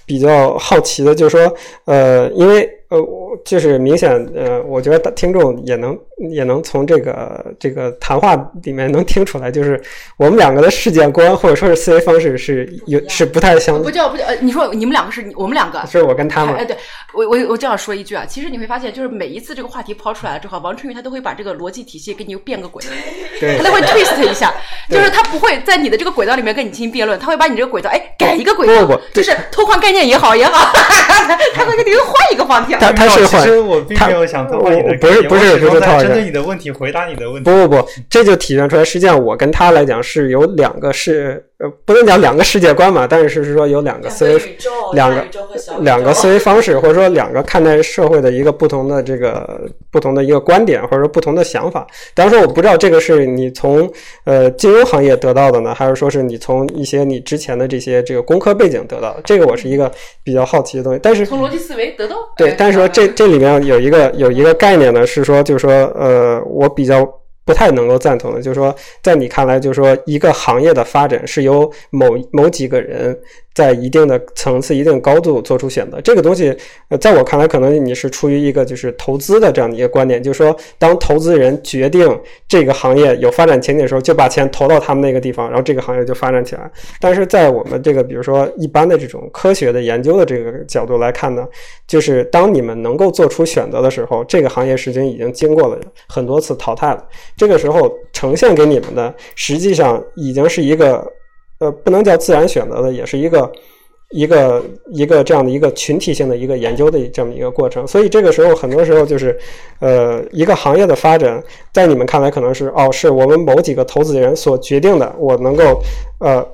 比较好奇的，就是说，呃，因为。呃，我就是明显，呃，我觉得听众也能也能从这个这个谈话里面能听出来，就是我们两个的世界观或者说是思维方式是有是不太相。不叫不叫，呃，你说你们两个是我们两个，是我跟他们。哎，对我我我这样说一句啊，其实你会发现，就是每一次这个话题抛出来了之后，王春雨他都会把这个逻辑体系给你变个轨，他都会 twist 一下，就是他不会在你的这个轨道里面跟你进行辩论，他会把你这个轨道哎改一个轨道，就是偷换概念也好也好，[laughs] 他会给你换一个方向。他他是其实我并没有想偷换你的，不是不是不是套针对你的问题回答你的问题。不不不，这就体现出来，实际上我跟他来讲是有两个是呃，不能讲两个世界观嘛，但是是说有两个思维，两个两个思维方式，或者说两个看待社会的一个不同的这个不同的一个观点，或者说不同的想法。当然说，我不知道这个是你从呃金融行业得到的呢，还是说是你从一些你之前的这些这个工科背景得到的？这个我是一个比较好奇的东西。但是从逻辑思维得到对，但是说这这里面有一个有一个概念呢，是说就是说呃，我比较。不太能够赞同的，就是说，在你看来，就是说，一个行业的发展是由某某几个人在一定的层次、一定高度做出选择。这个东西，呃，在我看来，可能你是出于一个就是投资的这样的一个观点，就是说，当投资人决定这个行业有发展前景的时候，就把钱投到他们那个地方，然后这个行业就发展起来。但是在我们这个，比如说一般的这种科学的研究的这个角度来看呢，就是当你们能够做出选择的时候，这个行业实际已经经过了很多次淘汰了。这个时候呈现给你们的，实际上已经是一个，呃，不能叫自然选择的，也是一个一个一个这样的一个群体性的一个研究的这么一个过程。所以这个时候，很多时候就是，呃，一个行业的发展，在你们看来可能是，哦，是我们某几个投资人所决定的，我能够，呃。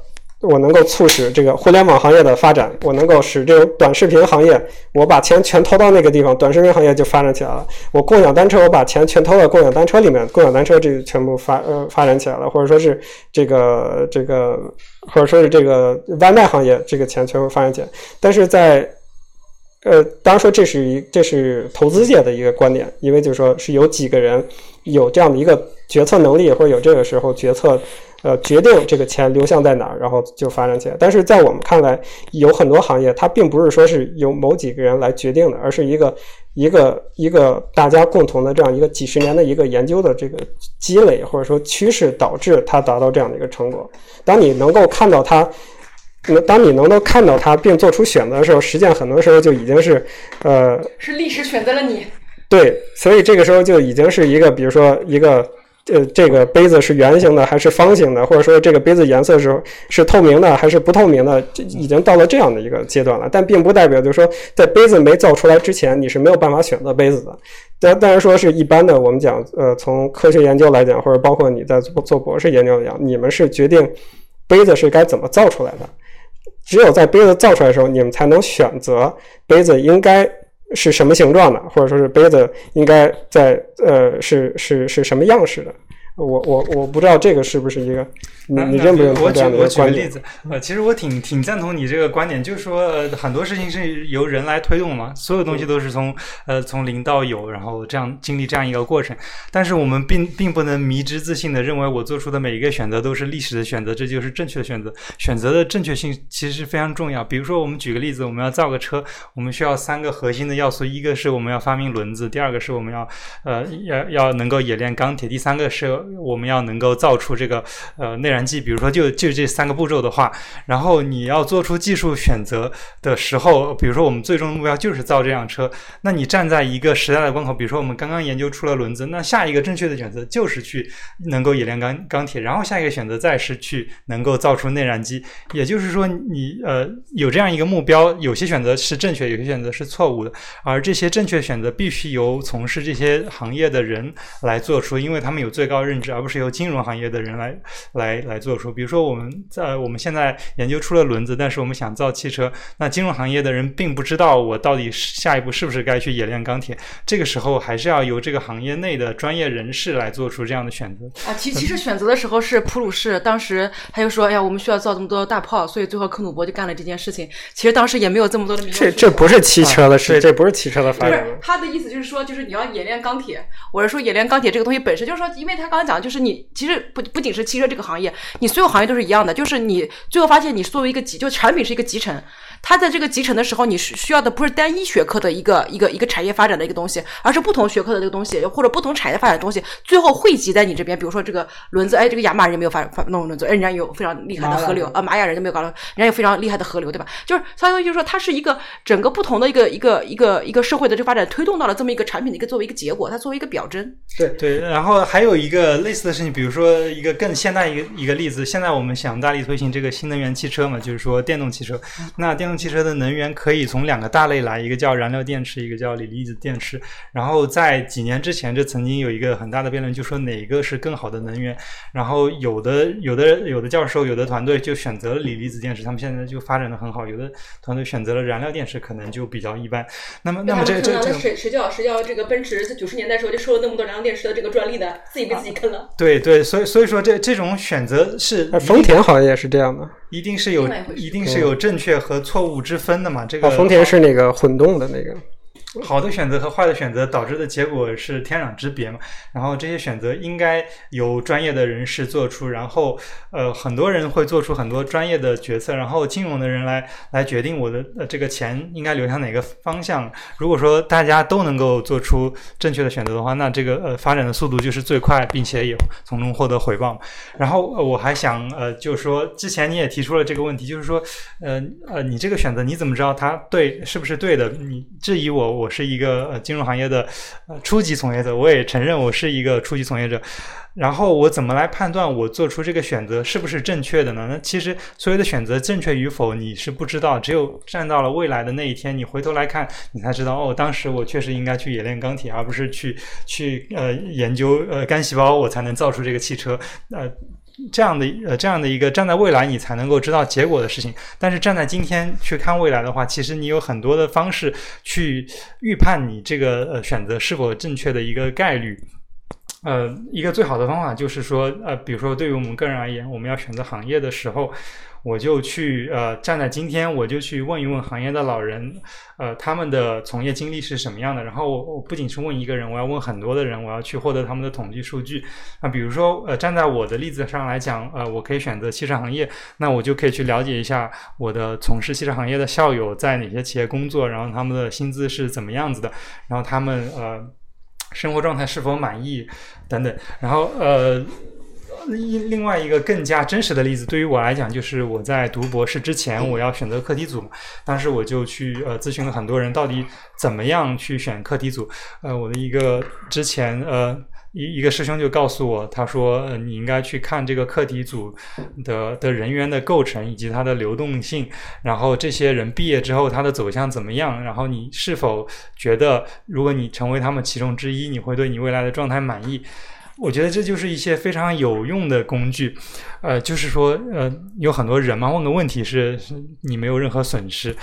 我能够促使这个互联网行业的发展，我能够使这种短视频行业，我把钱全投到那个地方，短视频行业就发展起来了。我共享单车，我把钱全投到共享单车里面，共享单车这个全部发呃发展起来了，或者说是这个这个，或者说是这个外卖行业，这个钱全部发展起来。但是在呃，当然说这是一这是投资界的一个观点，因为就是说是有几个人有这样的一个决策能力，或者有这个时候决策。呃，决定这个钱流向在哪儿，然后就发展起来。但是在我们看来，有很多行业它并不是说是由某几个人来决定的，而是一个一个一个大家共同的这样一个几十年的一个研究的这个积累或者说趋势导致它达到这样的一个成果。当你能够看到它当你能够看到它并做出选择的时候，实际上很多时候就已经是，呃，是历史选择了你。对，所以这个时候就已经是一个，比如说一个。呃，这个杯子是圆形的还是方形的，或者说这个杯子颜色是是透明的还是不透明的，这已经到了这样的一个阶段了。但并不代表就是说，在杯子没造出来之前，你是没有办法选择杯子的。但当然说是一般的，我们讲，呃，从科学研究来讲，或者包括你在做做博士研究来讲，你们是决定杯子是该怎么造出来的。只有在杯子造出来的时候，你们才能选择杯子应该。是什么形状的，或者说是杯子应该在呃是是是什么样式的？我我我不知道这个是不是一个。你你认不认我举我举个例子，呃，其实我挺挺赞同你这个观点，就是说呃很多事情是由人来推动嘛，所有东西都是从呃从零到有，然后这样经历这样一个过程。但是我们并并不能迷之自信的认为我做出的每一个选择都是历史的选择，这就是正确的选择。选择的正确性其实非常重要。比如说，我们举个例子，我们要造个车，我们需要三个核心的要素，一个是我们要发明轮子，第二个是我们要呃要要能够冶炼钢铁，第三个是我们要能够造出这个呃内燃。机，比如说就就这三个步骤的话，然后你要做出技术选择的时候，比如说我们最终的目标就是造这辆车，那你站在一个时代的关口，比如说我们刚刚研究出了轮子，那下一个正确的选择就是去能够冶炼钢钢铁，然后下一个选择再是去能够造出内燃机。也就是说，你呃有这样一个目标，有些选择是正确，有些选择是错误的，而这些正确选择必须由从事这些行业的人来做出，因为他们有最高认知，而不是由金融行业的人来来。来做出，比如说我们在我们现在研究出了轮子，但是我们想造汽车，那金融行业的人并不知道我到底下一步是不是该去冶炼钢铁，这个时候还是要由这个行业内的专业人士来做出这样的选择啊。其其实选择的时候是普鲁士，当时他就说，哎呀，我们需要造这么多大炮，所以最后克努伯就干了这件事情。其实当时也没有这么多的。这这不是汽车的事，这不是汽车的发展。他的意思就是说，就是你要冶炼钢铁。我是说冶炼钢铁这个东西本身就是说，因为他刚才讲，就是你其实不不仅是汽车这个行业。你所有行业都是一样的，就是你最后发现，你作为一个集，就产品是一个集成。它在这个集成的时候，你是需要的不是单一学科的一个一个一个产业发展的一个东西，而是不同学科的这个东西，或者不同产业发展的东西，最后汇集在你这边。比如说这个轮子，哎，这个雅马人没有发发弄轮子，哎，人家有非常厉害的河流啊，玛雅人就没有搞，人家有非常厉害的河流，对吧？就是相当于就是说，它是一个整个不同的一个一个一个一个社会的这个发展推动到了这么一个产品的一个作为一个结果，它作为一个表征。对对，然后还有一个类似的事情，比如说一个更现代一个一个例子，现在我们想大力推行这个新能源汽车嘛，就是说电动汽车，那电动汽车的能源。可以从两个大类来，一个叫燃料电池，一个叫锂离子电池。然后在几年之前，这曾经有一个很大的辩论，就说哪个是更好的能源。然后有的有的有的教授、有的团队就选择了锂离子电池，他们现在就发展的很好。有的团队选择了燃料电池，可能就比较一般。那么，那么这这这谁谁叫谁叫这个奔驰在九十年代时候就收了那么多燃料电池的这个专利的，自己被自己坑了。[laughs] 对对，所以所以说这这种选择是丰田好像也是这样的。一定是有，一定是有正确和错误之分的嘛？这个丰田是那个混动的那个。好的选择和坏的选择导致的结果是天壤之别嘛？然后这些选择应该由专业的人士做出，然后呃很多人会做出很多专业的决策，然后金融的人来来决定我的呃这个钱应该流向哪个方向。如果说大家都能够做出正确的选择的话，那这个呃发展的速度就是最快，并且也从中获得回报。然后我还想呃就是说之前你也提出了这个问题，就是说呃呃你这个选择你怎么知道它对是不是对的？你质疑我我。我是一个呃金融行业的呃初级从业者，我也承认我是一个初级从业者。然后我怎么来判断我做出这个选择是不是正确的呢？那其实所有的选择正确与否你是不知道，只有站到了未来的那一天，你回头来看，你才知道哦，当时我确实应该去冶炼钢铁，而不是去去呃研究呃干细胞，我才能造出这个汽车呃。这样的呃，这样的一个站在未来，你才能够知道结果的事情。但是站在今天去看未来的话，其实你有很多的方式去预判你这个呃选择是否正确的一个概率。呃，一个最好的方法就是说，呃，比如说对于我们个人而言，我们要选择行业的时候。我就去呃，站在今天，我就去问一问行业的老人，呃，他们的从业经历是什么样的。然后我不仅是问一个人，我要问很多的人，我要去获得他们的统计数据。那比如说，呃，站在我的例子上来讲，呃，我可以选择汽车行业，那我就可以去了解一下我的从事汽车行业的校友在哪些企业工作，然后他们的薪资是怎么样子的，然后他们呃生活状态是否满意等等。然后呃。另另外一个更加真实的例子，对于我来讲，就是我在读博士之前，我要选择课题组嘛，当时我就去呃咨询了很多人，到底怎么样去选课题组。呃，我的一个之前呃一一个师兄就告诉我，他说、呃、你应该去看这个课题组的的人员的构成以及它的流动性，然后这些人毕业之后他的走向怎么样，然后你是否觉得如果你成为他们其中之一，你会对你未来的状态满意？我觉得这就是一些非常有用的工具，呃，就是说，呃，有很多人嘛，问个问题是，是你没有任何损失。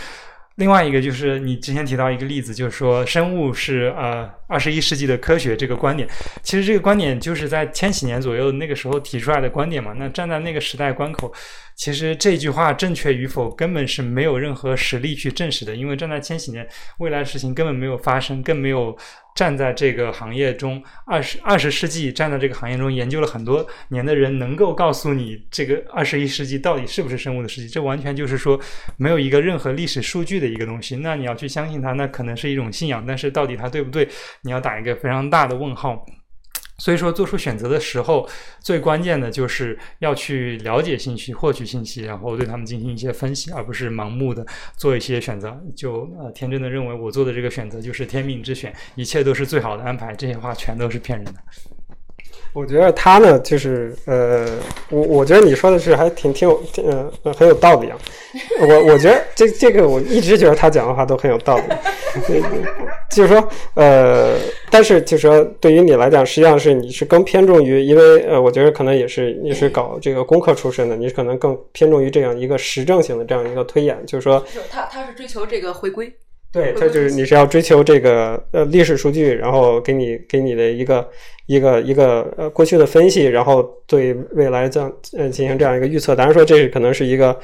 另外一个就是你之前提到一个例子，就是说生物是呃二十一世纪的科学这个观点，其实这个观点就是在千禧年左右那个时候提出来的观点嘛。那站在那个时代关口，其实这句话正确与否根本是没有任何实力去证实的，因为站在千禧年，未来的事情根本没有发生，更没有站在这个行业中二十二十世纪站在这个行业中研究了很多年的人，能够告诉你这个二十一世纪到底是不是生物的世纪，这完全就是说没有一个任何历史数据的一个东西。那你要去相信它，那可能是一种信仰，但是到底它对不对，你要打一个非常大的问号。所以说，做出选择的时候，最关键的就是要去了解信息、获取信息，然后对他们进行一些分析，而不是盲目的做一些选择，就呃天真的认为我做的这个选择就是天命之选，一切都是最好的安排。这些话全都是骗人的。我觉得他呢，就是呃，我我觉得你说的是还挺挺有呃呃很有道理啊。我我觉得这这个我一直觉得他讲的话都很有道理。[laughs] 就是说呃，但是就是说对于你来讲，实际上是你是更偏重于，因为呃，我觉得可能也是你是搞这个工科出身的，你可能更偏重于这样一个实证性的这样一个推演，就是说他他是追求这个回归。对，它就是你是要追求这个呃历史数据，然后给你给你的一个一个一个呃过去的分析，然后对未来这样呃进行这样一个预测。当然说这是可能是一个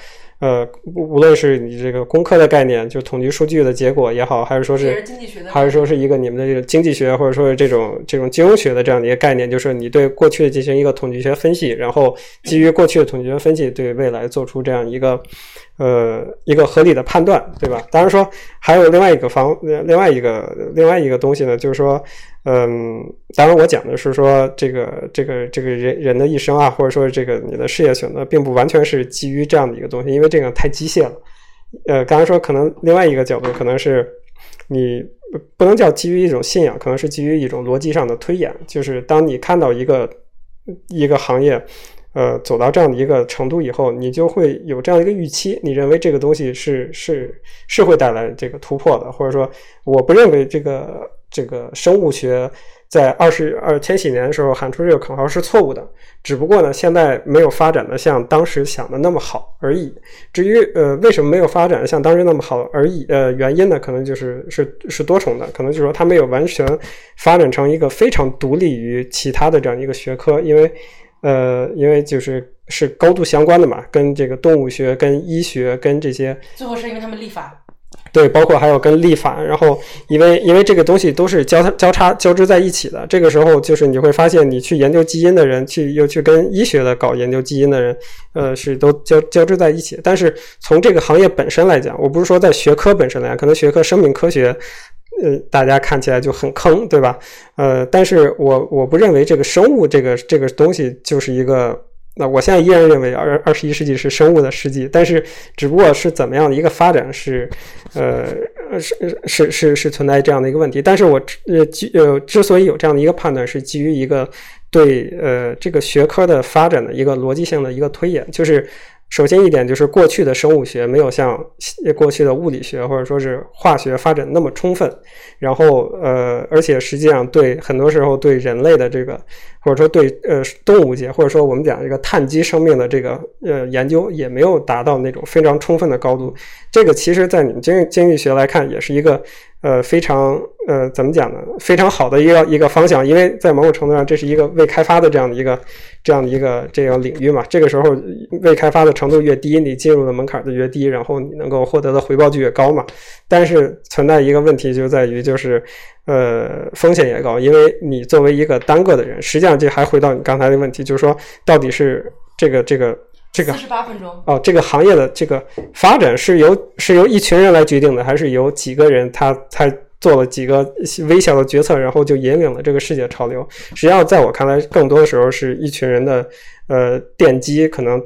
呃无无论是你这个工科的概念，就统计数据的结果也好，还是说是还是说是一个你们的这个经济学或者说是这种这种金融学的这样的一个概念，就是你对过去进行一个统计学分析，然后基于过去的统计学分析，对未来做出这样一个。呃，一个合理的判断，对吧？当然说还有另外一个方，另外一个另外一个东西呢，就是说，嗯，当然我讲的是说这个这个这个人人的一生啊，或者说这个你的事业选择，并不完全是基于这样的一个东西，因为这个太机械了。呃，刚才说可能另外一个角度，可能是你不能叫基于一种信仰，可能是基于一种逻辑上的推演，就是当你看到一个一个行业。呃，走到这样的一个程度以后，你就会有这样一个预期，你认为这个东西是是是会带来这个突破的，或者说，我不认为这个这个生物学在二十二千禧年的时候喊出这个口号是错误的，只不过呢，现在没有发展的像当时想的那么好而已。至于呃为什么没有发展像当时那么好而已，呃原因呢，可能就是是是多重的，可能就是说它没有完全发展成一个非常独立于其他的这样一个学科，因为。呃，因为就是是高度相关的嘛，跟这个动物学、跟医学、跟这些，最后是因为他们立法，对，包括还有跟立法，然后因为因为这个东西都是交叉交叉交织在一起的，这个时候就是你会发现，你去研究基因的人，去又去跟医学的搞研究基因的人，呃，是都交交织在一起。但是从这个行业本身来讲，我不是说在学科本身来讲，可能学科生命科学。呃，大家看起来就很坑，对吧？呃，但是我我不认为这个生物这个这个东西就是一个，那我现在依然认为二二十一世纪是生物的世纪，但是只不过是怎么样的一个发展是，呃，是是是是存在这样的一个问题。但是我呃基呃之所以有这样的一个判断，是基于一个对呃这个学科的发展的一个逻辑性的一个推演，就是。首先一点就是过去的生物学没有像过去的物理学或者说是化学发展那么充分，然后呃，而且实际上对很多时候对人类的这个或者说对呃动物界或者说我们讲这个碳基生命的这个呃研究也没有达到那种非常充分的高度。这个其实在你们经经济学来看也是一个呃非常呃怎么讲呢？非常好的一个一个方向，因为在某种程度上这是一个未开发的这样的一个。这样的一个这个领域嘛，这个时候未开发的程度越低，你进入的门槛就越低，然后你能够获得的回报就越高嘛。但是存在一个问题就在于，就是呃风险也高，因为你作为一个单个的人，实际上这还回到你刚才的问题，就是说到底是这个这个这个四十八分钟哦，这个行业的这个发展是由是由一群人来决定的，还是由几个人他他做了几个微小的决策，然后就引领了这个世界潮流。实际上，在我看来，更多的时候是一群人的呃奠基，可能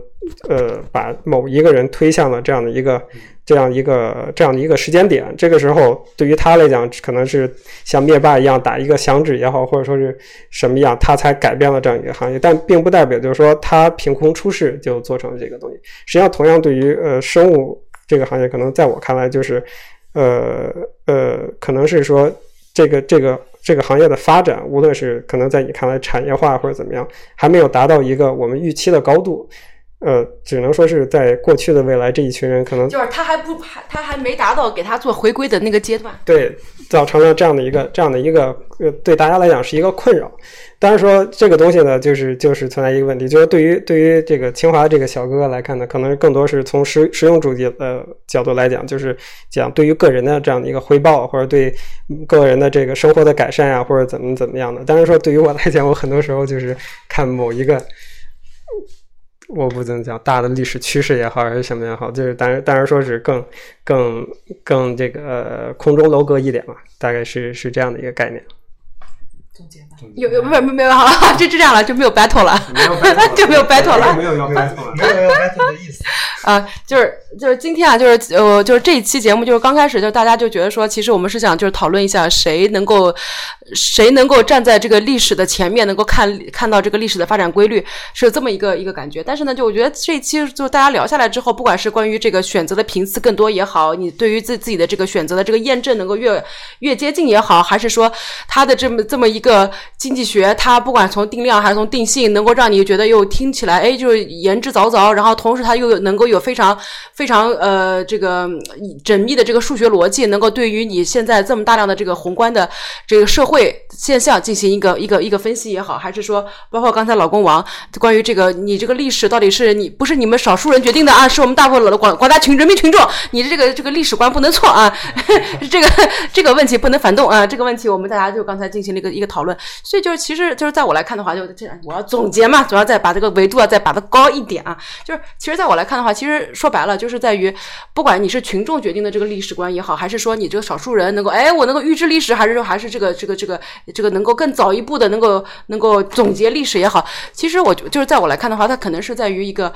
呃把某一个人推向了这样的一个这样一个这样的一个时间点。这个时候，对于他来讲，可能是像灭霸一样打一个响指也好，或者说是什么样，他才改变了这样一个行业。但并不代表就是说他凭空出世就做成了这个东西。实际上，同样对于呃生物这个行业，可能在我看来就是。呃呃，可能是说这个这个这个行业的发展，无论是可能在你看来产业化或者怎么样，还没有达到一个我们预期的高度。呃，只能说是在过去的未来，这一群人可能就是他还不还他还没达到给他做回归的那个阶段，对，造成了这样的一个这样的一个呃，对大家来讲是一个困扰。当然说这个东西呢，就是就是存在一个问题，就是对于对于这个清华这个小哥哥来看呢，可能更多是从实实用主义的角度来讲，就是讲对于个人的这样的一个回报，或者对个人的这个生活的改善啊，或者怎么怎么样的。当然说对于我来讲，我很多时候就是看某一个。我不怎么讲大的历史趋势也好，还是什么也好，就是当然当然说是更更更这个空中楼阁一点嘛，大概是是这样的一个概念。总结。有有没有没有好了，就就这样了，就没有 battle 了，没有 battle [laughs] 就没有 battle 了。没有要 battle 了。没有要 battle 的意思。[laughs] 啊，就是就是今天啊，就是呃，就是这一期节目，就是刚开始就大家就觉得说，其实我们是想就是讨论一下谁能够谁能够站在这个历史的前面，能够看看到这个历史的发展规律，是这么一个一个感觉。但是呢，就我觉得这一期就大家聊下来之后，不管是关于这个选择的频次更多也好，你对于自自己的这个选择的这个验证能够越越接近也好，还是说他的这么这么一个经济学，它不管从定量还是从定性，能够让你觉得又听起来哎，就是言之凿凿，然后同时它又能够有非常非常呃这个缜密的这个数学逻辑，能够对于你现在这么大量的这个宏观的这个社会现象进行一个一个一个分析也好，还是说包括刚才老公王关于这个你这个历史到底是你不是你们少数人决定的啊，是我们大部分的广广大群人民群众，你的这个这个历史观不能错啊，这个这个问题不能反动啊，这个问题我们大家就刚才进行了一个一个讨论，所以就是其实就是在我来看的话，就这我要总结嘛，主要再把这个维度啊再把它高一点啊，就是其实在我来看的话，其实说白了就是在于，不管你是群众决定的这个历史观也好，还是说你这个少数人能够哎我能够预知历史，还是说还是这个这个这个这个能够更早一步的能够能够总结历史也好，其实我就就是在我来看的话，它可能是在于一个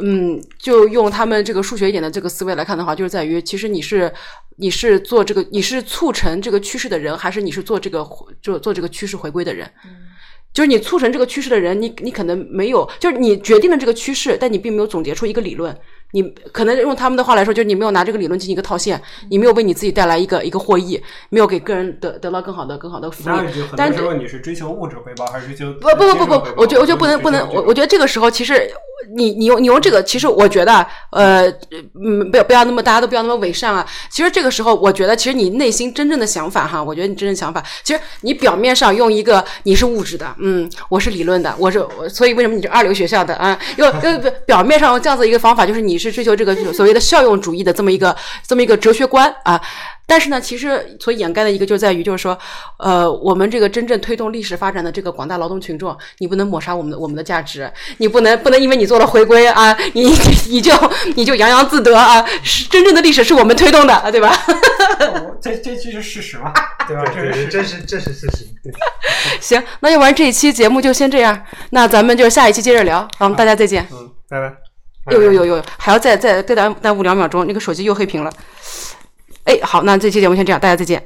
嗯，就用他们这个数学一点的这个思维来看的话，就是在于其实你是。你是做这个，你是促成这个趋势的人，还是你是做这个做做这个趋势回归的人？就是你促成这个趋势的人，你你可能没有，就是你决定了这个趋势，但你并没有总结出一个理论。你可能用他们的话来说，就是你没有拿这个理论进行一个套现，你没有为你自己带来一个一个获益，没有给个人得得到更好的更好的福利。但是你是追求物质回报，还是追求不不不不不，我觉得我觉得不能不能，我我觉得这个时候其实你你用你用这个，其实我觉得呃嗯不要不要那么大家都不要那么伪善啊。其实这个时候，我觉得其实你内心真正的想法哈，我觉得你真正想法，其实你表面上用一个你是物质的，嗯，我是理论的，我是，所以为什么你是二流学校的啊？用用表面上用这样子一个方法，就是你是追求这个所谓的效用主义的这么一个这么一个哲学观啊。但是呢，其实所掩盖的一个就在于，就是说，呃，我们这个真正推动历史发展的这个广大劳动群众，你不能抹杀我们的我们的价值，你不能不能因为你做了回归啊，[laughs] 你你就你就洋洋自得啊，是真正的历史是我们推动的，[laughs] 对吧？这这句是事实嘛？[laughs] 对吧？这是这是这是事实。对。行，那要不然这一期节目就先这样，那咱们就下一期接着聊，好，大家再见。嗯，拜拜。有有有有，还要再再再耽耽误两秒钟，那个手机又黑屏了。哎，好，那这期节目先这样，大家再见。